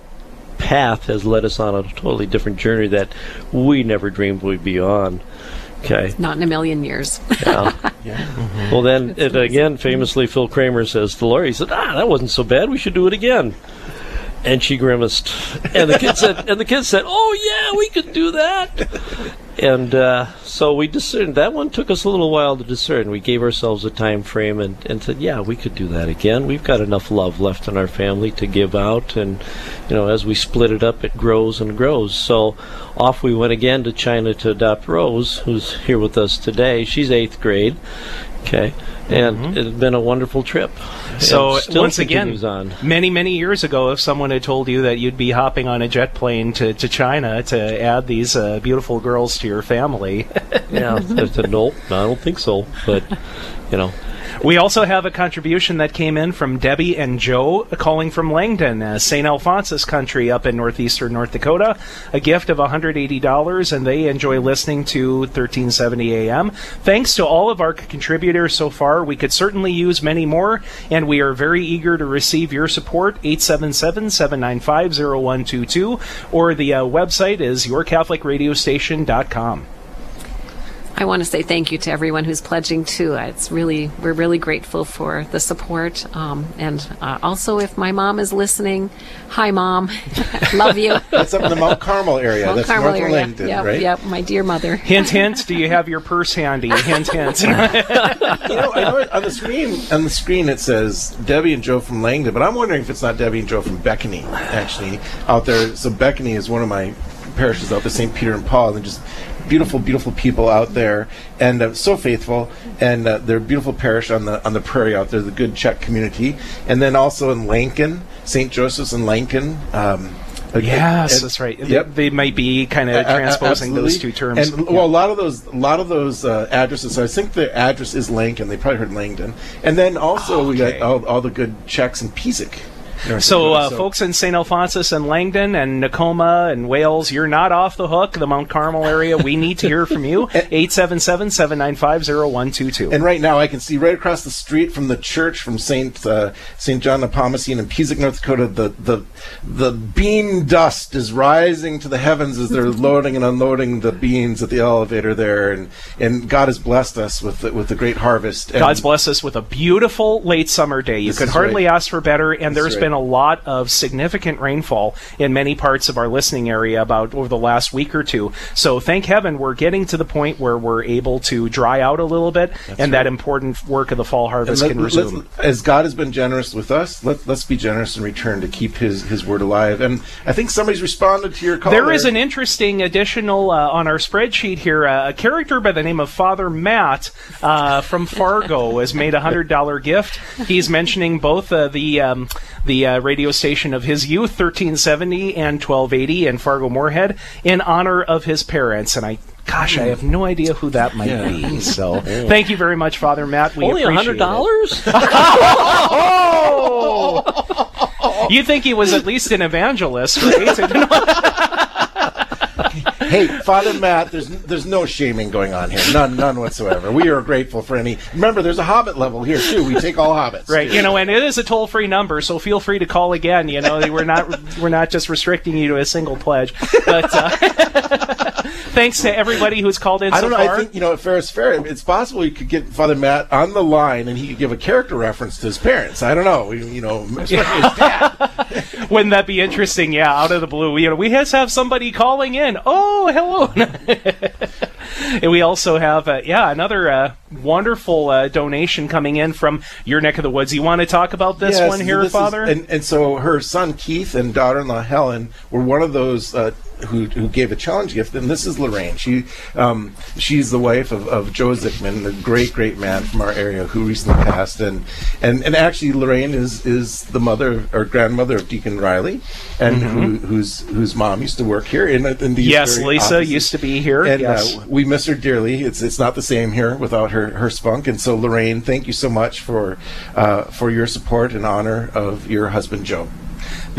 path has led us on a totally different journey that we never dreamed we'd be on. Okay. Not in a million years. Yeah. Well, then, it, again, famously, Phil Kramer says to Laurie, he said, ah, that wasn't so bad. We should do it again. And she grimaced. And the kid said, and the kid said, oh, yeah, we could do that. And uh, so we discerned. That one took us a little while to discern. We gave ourselves a time frame and, and said, yeah, we could do that again. We've got enough love left in our family to give out. And, you know, as we split it up, it grows and grows. So off we went again to China to adopt Rose, who's here with us today. She's eighth grade. Okay. And it's been a wonderful trip. So once again, on. many many years ago, if someone had told you that you'd be hopping on a jet plane to, to China to add these uh, beautiful girls to your family, yeah, I said, nope, I don't think so. But, you know. We also have a contribution that came in from Debbie and Joe calling from Langdon, uh, St. Alphonsus country up in northeastern North Dakota. A gift of $180, and they enjoy listening to 1370 AM. Thanks to all of our contributors so far. We could certainly use many more, and we are very eager to receive your support. 877 795 0122, or the uh, website is yourcatholicradiostation.com. I want to say thank you to everyone who's pledging too. It's really we're really grateful for the support. Um, and uh, also, if my mom is listening, hi mom, love you. That's up in the Mount Carmel area. Mount That's Carmel north area. Langdon, yep, right? Yep, my dear mother. Hint, hint. Do you have your purse handy? Hint, hint. you know, I know it- on the screen on the screen it says Debbie and Joe from Langdon, but I'm wondering if it's not Debbie and Joe from Bechyne actually out there. So Bechyne is one of my parishes out there, St. Peter and Paul, and just beautiful, beautiful people out there, and uh, so faithful, and uh, they're beautiful parish on the on the prairie out there, the good Czech community, and then also in Lankin, St. Joseph's in Lankin. Um, Yes, and- that's right. They- Yep. They, might be kind of transposing those two terms. And well, a lot of those, a lot of those uh, addresses. So I think the address is Lankin. They probably heard Langdon, and then also we got all, all the good Czechs in Pisek. So, uh, folks in St. Alphonsus and Langdon and Nekoma and Wales, you're not off the hook. The Mount Carmel area, we need to hear from you. 877 795 0122. And right now, I can see right across the street from the church from Saint uh, Saint John Nepomucene in Pisek, North Dakota, the the the bean dust is rising to the heavens as they're loading and unloading the beans at the elevator there, and and God has blessed us with the, with the great harvest. And God's blessed us with a beautiful late summer day. You could hardly right. ask for better, and This there's is been right. a lot of significant rainfall in many parts of our listening area about over the last week or two. So thank heaven we're getting to the point where we're able to dry out a little bit, and that important work of the fall harvest let- can resume. as God has been generous with us, let, let's be generous in return to keep His His word alive. And I think somebody's responded to your call. There is an interesting additional uh, on our spreadsheet here. Uh, a character by the name of Father Matt uh, from Fargo has made a hundred dollar gift. He's mentioning both uh, the um, the uh, radio station of his youth, thirteen seventy and twelve eighty, in Fargo Moorhead, in honor of his parents. And I. Gosh, I have no idea who that might Yeah. be. So, thank you very much, Father Matt. We Only a hundred it. dollars? You think he was at least an evangelist, right? Hey, Father Matt, there's there's no shaming going on here, none none whatsoever. We are grateful for any. Remember, there's a Hobbit level here too. We take all hobbits. Right, you know, and it is a toll-free number, so feel free to call again. You know, we're not we're not just restricting you to a single pledge. But uh, thanks to everybody who's called in I don't know. far. I think you know at Ferris Fair, it's possible you could get Father Matt on the line and he could give a character reference to his parents. I don't know. You know, especially his dad. Wouldn't that be interesting? Yeah, out of the blue, you know, we just have somebody calling in. Oh, hello. and we also have, uh, yeah, another uh, wonderful uh, donation coming in from your neck of the woods. You want to talk about this Yes, one here, this is- Father? and, and so her son Keith and daughter-in-law Helen were one of those uh, who, who gave a challenge gift. And this is Lorraine. She um, she's the wife of, of Joe Zickman, the great great man from our area who recently passed. And and, and actually Lorraine is is the mother or grandmother of Deacon Riley, and who, Mhm. whose whose mom used to work here in, in these Yes, Lisa offices. used to be here, And yes. uh, we miss her dearly. It's it's not the same here without her her spunk. And so Lorraine, thank you so much for uh, for your support and honor of your husband Joe.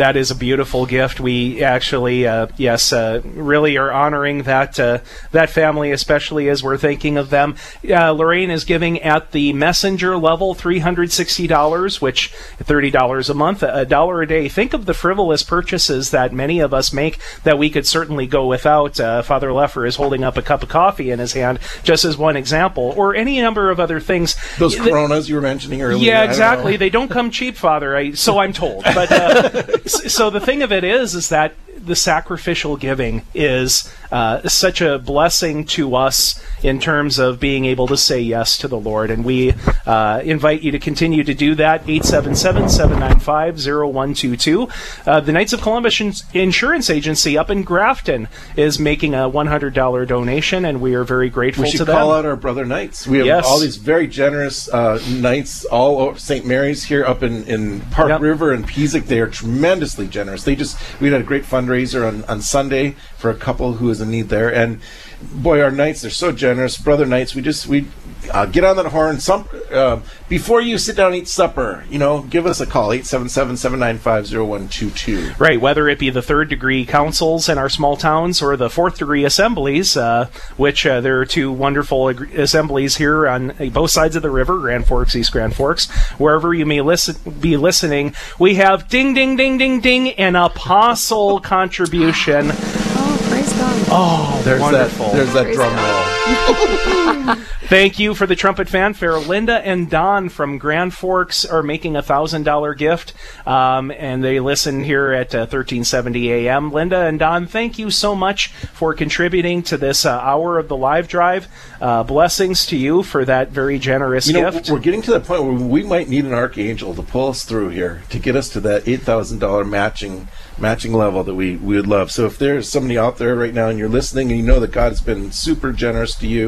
That is a beautiful gift. We actually, uh, yes, uh, really are honoring that uh, that family, especially as we're thinking of them. Uh, Lorraine is giving at the messenger level three hundred sixty dollars, which thirty dollars a month, a dollar a day. Think of the frivolous purchases that many of us make that we could certainly go without. Uh, Father Lefor is holding up a cup of coffee in his hand, just as one example, or any number of other things. Those Th- Coronas you were mentioning earlier. Yeah, don't exactly. They don't come cheap, Father. I, so I'm told. But uh, so the thing of it is, is that the sacrificial giving is uh, such a blessing to us in terms of being able to say yes to the Lord, and we uh, invite you to continue to do that. 877-795-0122. Uh, the Knights of Columbus Ins- Insurance Agency up in Grafton is making a $100 donation, and we are very grateful We should call out our brother knights. We have Yes. all these very generous uh, knights all over St. Mary's here up in, in Park River and Pisek. They are tremendously generous. They just we had a great fundraiser on, on Sunday for a couple who is in need there, and boy, our knights they're so generous, brother knights. We just we uh, get on that horn. Some uh, before you sit down and eat supper, you know, give us a call 877-795-0122. Right, whether it be the third degree councils in our small towns or the fourth degree assemblies, uh, which uh, there are two wonderful ag- assemblies here on uh, both sides of the river, Grand Forks, East Grand Forks. Wherever you may listen, be listening, we have ding, ding, ding, ding, ding, an apostle contribution. Oh, praise God. Oh, There's wonderful. that there's that drum roll. Thank you for the trumpet fanfare. Linda and Don from Grand Forks are making a thousand dollar gift, um, and they listen here at uh, thirteen seventy a.m. Linda and Don, thank you so much for contributing to this uh, hour of the live drive. Uh, blessings to you for that very generous You know, gift. we're getting to that point where we might need an archangel to pull us through here to get us to that eight thousand dollar matching matching level that we, we would love. So if there's somebody out there right now and you're listening and you know that God has been super generous to you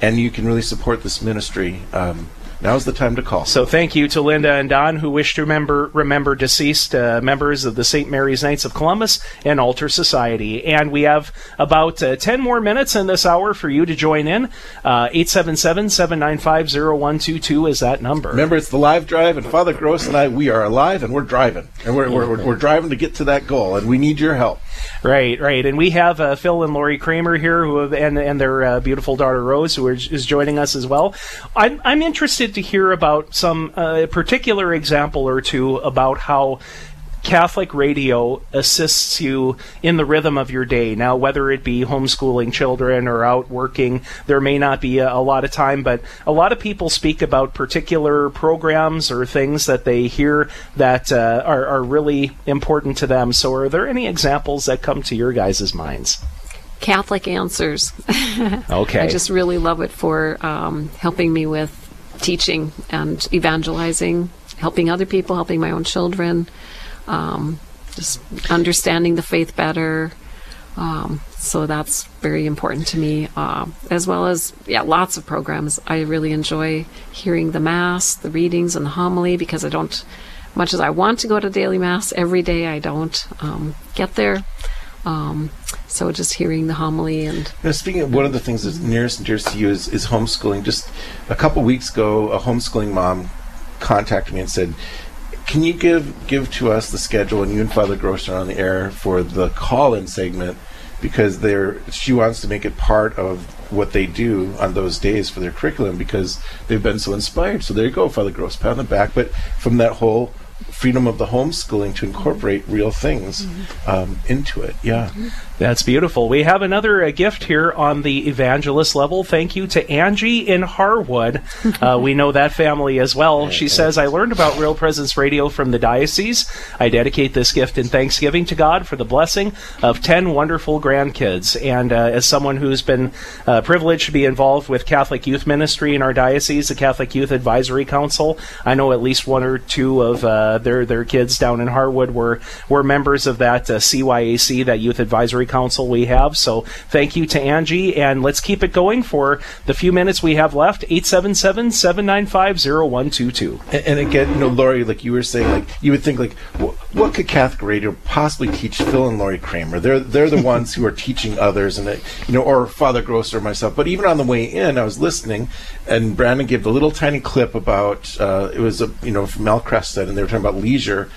and you can really support this ministry, um, now's the time to call. So thank you to Linda and Don who wish to remember remember deceased uh, members of the St. Mary's Knights of Columbus and Altar Society. And we have about uh, 10 more minutes in this hour for you to join in. Uh, 877-795-0122 is that number. Remember, it's the live drive, and Father Gross and I, we are alive and we're driving. And we're, we're, we're, we're driving to get to that goal, and we need your help. Right, right, and we have uh, Phil and Lori Kramer here, who have, and and their uh, beautiful daughter Rose, who are, is joining us as well. I'm I'm interested to hear about some uh, particular example or two about how. Catholic radio assists you in the rhythm of your day. Now, whether it be homeschooling children or out working, there may not be a, a lot of time, but a lot of people speak about particular programs or things that they hear that uh, are, are really important to them. So, are there any examples that come to your guys' minds? Catholic Answers. Okay. I just really love it for um, helping me with teaching and evangelizing, helping other people, helping my own children, um, just understanding the faith better. Um, so that's very important to me, uh, as well as yeah, lots of programs. I really enjoy hearing the mass, the readings, and the homily because I don't, much as I want to go to daily mass every day, I don't um, get there. Um, so just hearing the homily and Now, speaking of one of the things that's nearest and dearest to you is, is homeschooling. Just a couple weeks ago, a homeschooling mom contacted me and said, "Can you give give to us the schedule and you and Father Gross are on the air for the call-in segment because they're she wants to make it part of what they do on those days for their curriculum because they've been so inspired." So there you go, Father Gross, pat on the back. But from that whole freedom of the homeschooling to incorporate real things um, into it. Yeah. That's beautiful. We have another uh, gift here on the evangelist level. Thank you to Angie in Harwood. Uh, we know that family as well. She says, I learned about Real Presence Radio from the diocese. I dedicate this gift in thanksgiving to God for the blessing of 10 wonderful grandkids. And uh, as someone who's been uh, privileged to be involved with Catholic youth ministry in our diocese, the Catholic Youth Advisory Council, I know at least one or two of uh, their, their kids down in Harwood were, were members of that uh, CYAC, that Youth Advisory Council we have. So thank you to Angie, and let's keep it going for the few minutes we have left. 877 795 0122. And, and again, you know, Lori, like you were saying, like you would think, like, wh- what could Catholic radio possibly teach Phil and Lori Kramer? They're they're the ones who are teaching others, and they, you know, or Father Gross or myself. But even on the way in, I was listening, and Brandon gave the little tiny clip about uh, it was a you know from Mel Crested, and they were talking about leisure.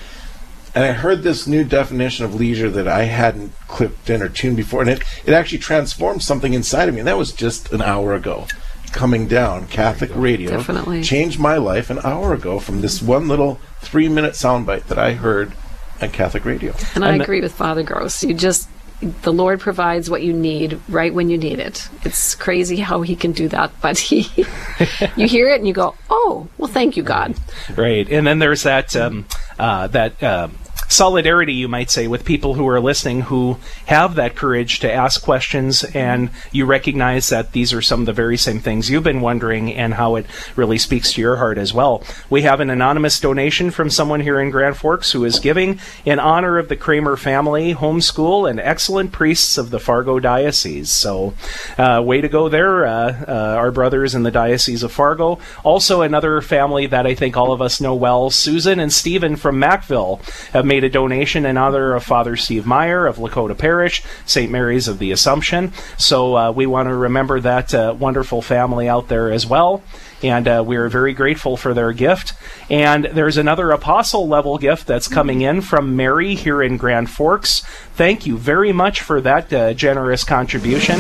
And I heard this new definition of leisure that I hadn't clipped in or tuned before, and it, it actually transformed something inside of me. And that was just an hour ago. Coming down, Catholic radio Definitely. changed my life an hour ago from this one little three minute soundbite that I heard on Catholic radio. And I agree with Father Gross. You just the Lord provides what you need right when you need it. It's crazy how he can do that, but he you hear it and you go, "Oh, well thank you God." Right, and then there's that um, uh, that um solidarity, you might say, with people who are listening who have that courage to ask questions, and you recognize that these are some of the very same things you've been wondering, and how it really speaks to your heart as well. We have an anonymous donation from someone here in Grand Forks who is giving in honor of the Kramer family, homeschool, and excellent priests of the Fargo Diocese. So, uh, way to go there, uh, uh, our brothers in the Diocese of Fargo. Also, another family that I think all of us know well, Susan and Stephen from McVille, have made a donation in honor of Father Steve Meyer of Lakota Parish, St. Mary's of the Assumption. So uh, we want to remember that uh, wonderful family out there as well. And uh, we are very grateful for their gift. And there's another apostle level gift that's coming in from Mary here in Grand Forks. Thank you very much for that uh, generous contribution.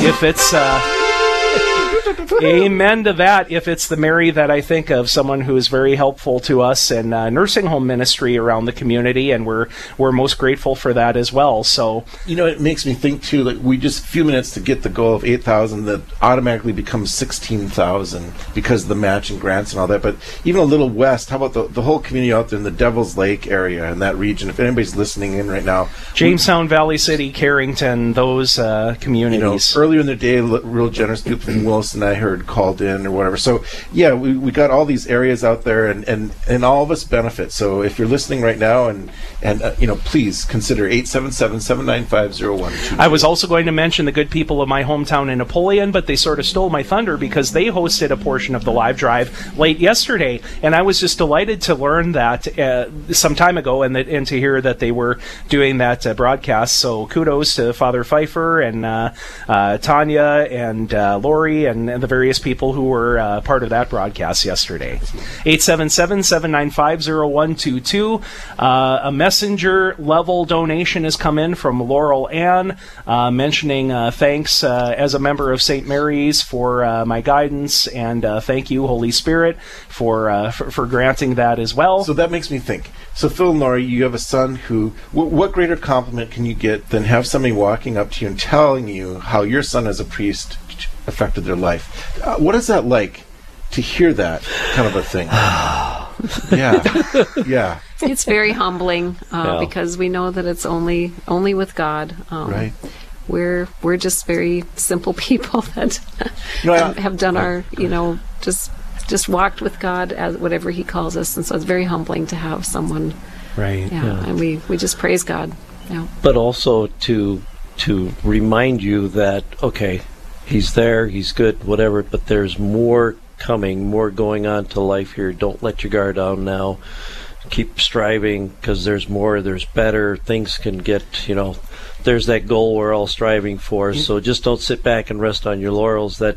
If it's. Amen to that. If it's the Mary that I think of, someone who is very helpful to us in uh, nursing home ministry around the community, and we're we're most grateful for that as well. So You know, it makes me think too. Like we just a few minutes to get the goal of eight thousand, that automatically becomes sixteen thousand because of the matching grants and all that. But even a little west, how about the the whole community out there in the Devil's Lake area and that region? If anybody's listening in right now, Jamestown, Valley City, Carrington, those uh, you know, communities. earlier in the day, real generous people from Wilson I heard called in or whatever. So yeah, we, we got all these areas out there, and, and, and all of us benefit. So if you're listening right now, and and uh, you know, please consider 877-795-0122. I was also going to mention the good people of my hometown in Napoleon, but they sort of stole my thunder because they hosted a portion of the live drive late yesterday, and I was just delighted to learn that uh, some time ago, and that, and to hear that they were doing that uh, broadcast. So kudos to Father Pfeiffer and uh, uh, Tanya and uh, Lori and, and the various people who were uh, part of that broadcast yesterday. 877-795-0122. Uh, a messenger level donation has come in from Laurel Ann, uh, mentioning uh, thanks as a member of St. Mary's for my guidance, and thank you, Holy Spirit, for, for granting that as well. So that makes me think. So Phil and Laurie, you have a son who. W- what greater compliment can you get than have somebody walking up to you and telling you how your son as a priest affected their life? Uh, what is that like to hear that kind of a thing? yeah, yeah. It's very humbling uh, Yeah. because we know that it's only only with God. Um, Right. We're we're just very simple people that No, I- have, have done our you know just just walked with God as whatever He calls us, and so it's very humbling to have someone. Right. Yeah, and we we just praise God. Yeah. but also to to remind you that okay, he's there, he's good, whatever, but there's more coming, more going on to life here. Don't let your guard down now. Keep striving because there's more, there's better. Things can get, you know, there's that goal we're all striving for. So just don't sit back and rest on your laurels. That,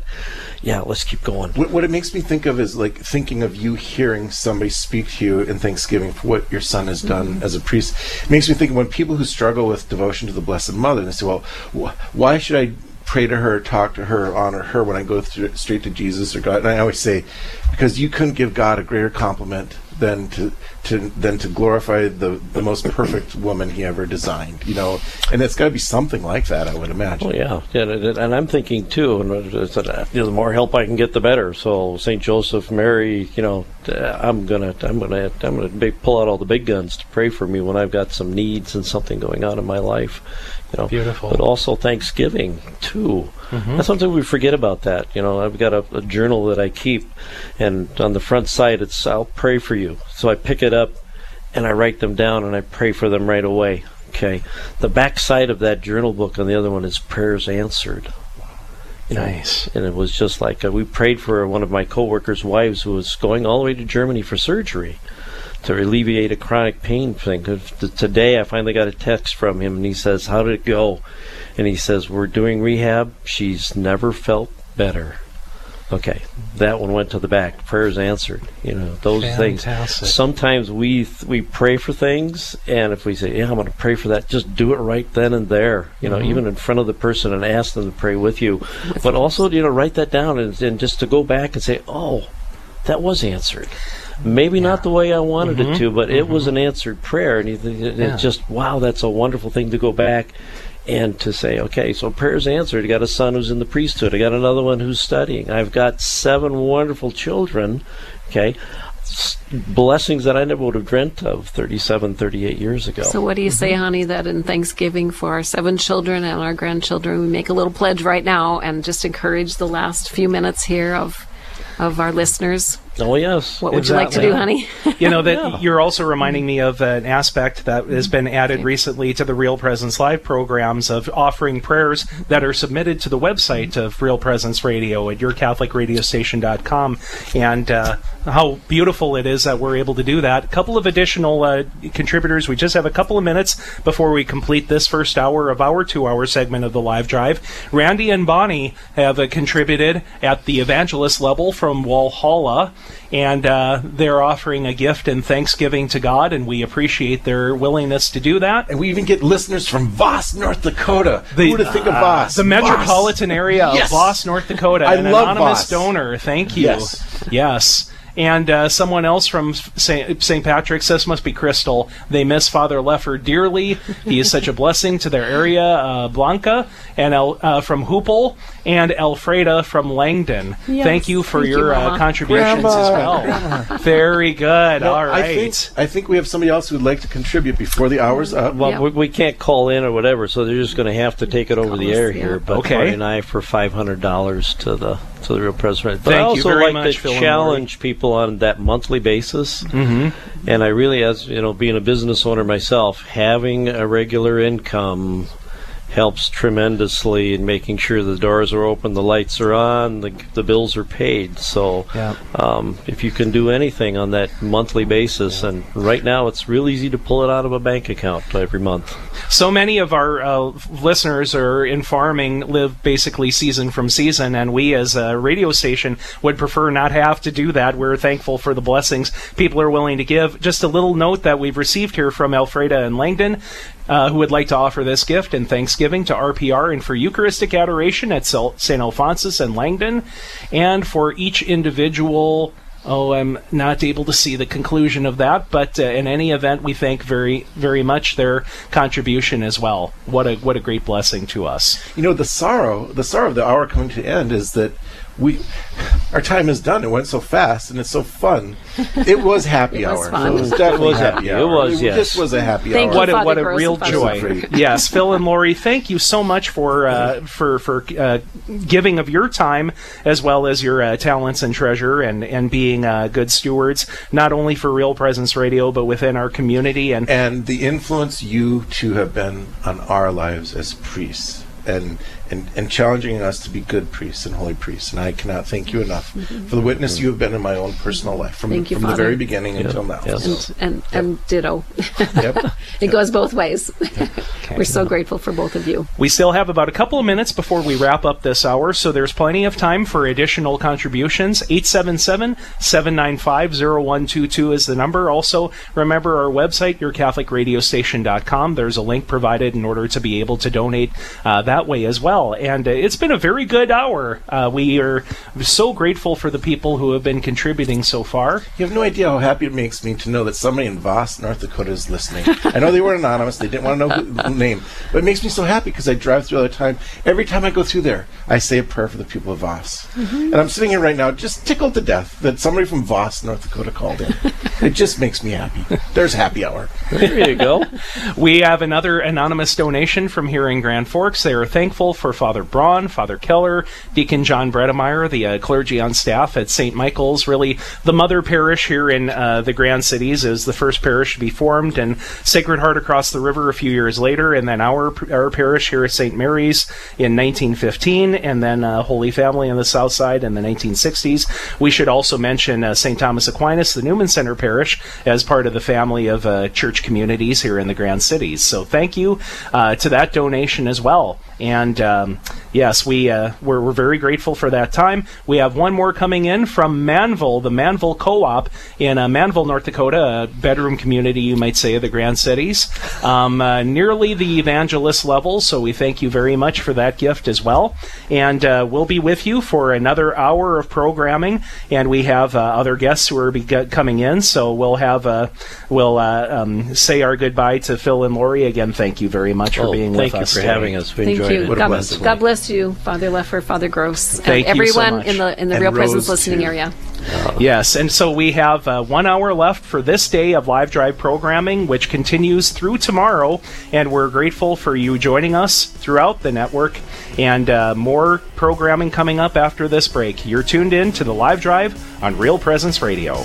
yeah, let's keep going. What, what it makes me think of is like thinking of you hearing somebody speak to you in Thanksgiving for what your son has done Mhm. as a priest. It makes me think of when people who struggle with devotion to the Blessed Mother, they say, well, wh- why should I pray to her, talk to her, honor her when I go through, straight to Jesus or God? And I always say, because you couldn't give God a greater compliment than to to than to glorify the the most perfect woman he ever designed. You know, and it's got to be something like that, I would imagine. Well, yeah, yeah, and, I'm thinking too, and know, the more help I can get, the better. So Saint Joseph, Mary, you know, uh, I'm gonna, I'm gonna, I'm gonna pull out all the big guns to pray for me when I've got some needs and something going on in my life. You know, Beautiful. But also Thanksgiving too. Mhm. That's something we forget about. That you know, I've got a, a journal that I keep, and on the front side it's "I'll pray for you." So I pick it up, and I write them down, and I pray for them right away. Okay. The back side of that journal book on the other one is prayers answered. You know, Nice. And it was just like uh, we prayed for one of my coworkers' wives who was going all the way to Germany for surgery to alleviate a chronic pain thing. Today, I finally got a text from him, and he says, "How did it go?" And he says, "We're doing rehab. She's never felt better." Okay, that one went to the back. Prayers answered. You know those things. Sometimes we th- we pray for things, and if we say, "Yeah, I'm going to pray for that," just do it right then and there. You know, Mhm. even in front of the person, and ask them to pray with you. But also, you know, write that down and, and just to go back and say, "Oh, that was answered." Maybe not the way I wanted Mhm. it to, but it was an answered prayer, and you think it, Yeah. it's just wow, that's a wonderful thing to go back and to say, okay, so prayers answered. I got a son who's in the priesthood. I got another one who's studying. I've got seven wonderful children. Okay, blessings that I never would have dreamt of 37, 38 years ago. So, what do you say, honey, that in Thanksgiving for our seven children and our grandchildren, we make a little pledge right now and just encourage the last few minutes here of of our listeners? Oh yes. What would you like to do, honey? you know that you're also reminding me of an aspect that has been added recently to the Real Presence Live programs of offering prayers that are submitted to the website of Real Presence Radio at yourcatholicradiostation.com, and uh, how beautiful it is that we're able to do that. A couple of additional uh, contributors. We just have a couple of minutes before we complete this first hour of our two-hour segment of the live drive. Randy and Bonnie have uh, contributed at the evangelist level from Walhalla and uh, they're offering a gift and thanksgiving to God, and we appreciate their willingness to do that. And we even get listeners from Voss, North Dakota. Who would have think of uh, Voss? The metropolitan area Yes. of Voss, North Dakota. I an love anonymous Voss. donor. Thank you. Yes. Yes. And uh, someone else from St. St. Patrick's, this must be Crystal. They miss Father Lefor dearly. He is such a blessing to their area. Uh, Blanca and El, uh, from Hoople and Elfreda from Langdon. Yes. Thank you for Thank you, your uh, contributions Grandma. as well. Grandma. Very good. No, All right. I think, I think we have somebody else who'd like to contribute before the hour's up. Well, we, we can't call in or whatever, so they're just going to have to take it over the air here. But Okay. Marty and I for five hundred dollars to the to the real president. But Thank I you also very like much, to Phil challenge people on that monthly basis. Mhm. And I really, as you know, being a business owner myself, having a regular income helps tremendously in making sure the doors are open, the lights are on, the, the bills are paid. So, Yeah. um, if you can do anything on that monthly basis, and right now it's real easy to pull it out of a bank account every month. So many of our uh, listeners are in farming, live basically season from season, and we as a radio station would prefer not have to do that. We're thankful for the blessings people are willing to give. Just a little note that we've received here from Alfreda and Langdon. Uh, who would like to offer this gift and Thanksgiving to RPR and for Eucharistic adoration at St. Alphonsus and Langdon, and for each individual Oh, I'm not able to see the conclusion of that, but uh, in any event, we thank very, very much their contribution as well. What a what a great blessing to us. You know, the sorrow, the sorrow of the hour coming to end is that we, our time is done. It went so fast and it's so fun. It was happy It was hour. fun. It was definitely It was happy happy. hour. It was, yes. just was a happy Thank hour. you, What a what a Gross real joy! Yes, Phil and Lori, thank you so much for uh, for for uh, giving of your time as well as your uh, talents and treasure, and and being uh, good stewards not only for Real Presence Radio but within our community and and the influence you two have been on our lives as priests and and, and challenging us to be good priests and holy priests and I cannot thank you enough for the witness you have been in my own personal life from, Thank you, from the very beginning until now And, and, and ditto. Yep. it goes both ways. We're so grateful for both of you. We still have about a couple of minutes before we wrap up this hour, so there's plenty of time for additional contributions. 877 795 0122 is the number. Also, remember our website, yourcatholicradiostation.com. There's a link provided in order to be able to donate uh, that way as well. Well. And uh, it's been a very good hour. Uh, we are so grateful for the people who have been contributing so far. You have no idea how happy it makes me to know that somebody in Voss, North Dakota is listening. I know they were anonymous, they didn't want to know who, the name, but it makes me so happy because I drive through all the time. Every time I go through there, I say a prayer for the people of Voss. And I'm sitting here right now just tickled to death that somebody from Voss, North Dakota called in. it just makes me happy. There's happy hour. There you go. we have another anonymous donation from here in Grand Forks. They are thankful for Father Braun, Father Keller, Deacon John Bredemeyer, the uh, clergy on staff at St. Michael's. Really, the mother parish here in uh, the Grand Cities is the first parish to be formed, and Sacred Heart across the river a few years later, and then our our parish here at St. Mary's in 1915, and then uh, Holy Family on the south side in the 1960s. We should also mention uh, St. Thomas Aquinas, the Newman Center parish, as part of the family of uh, church communities here in the Grand Cities. So thank you uh, to that donation as well. And um, yes, we uh, we're, we're very grateful for that time. We have one more coming in from Manvel, the Manvel Co-op in uh, Manvel, North Dakota, a bedroom community, you might say, of the Grand Cities, um, uh, nearly the evangelist level. So we thank you very much for that gift as well. And uh, we'll be with you for another hour of programming. And we have uh, other guests who are be- coming in. So we'll have uh, we'll uh, um, say our goodbye to Phil and Lori again. Thank you very much for Oh, being thank with you us. for today. having us. We Thank enjoyed you. it. God, God bless you, Father Lefor, Father Gross, Thank and you so everyone in the in the And Real Presence listening too. area. Yes, and so we have uh, one hour left for this day of live drive programming, which continues through tomorrow. And we're grateful for you joining us throughout the network. And uh, more programming coming up after this break. You're tuned in to the live drive on Real Presence Radio.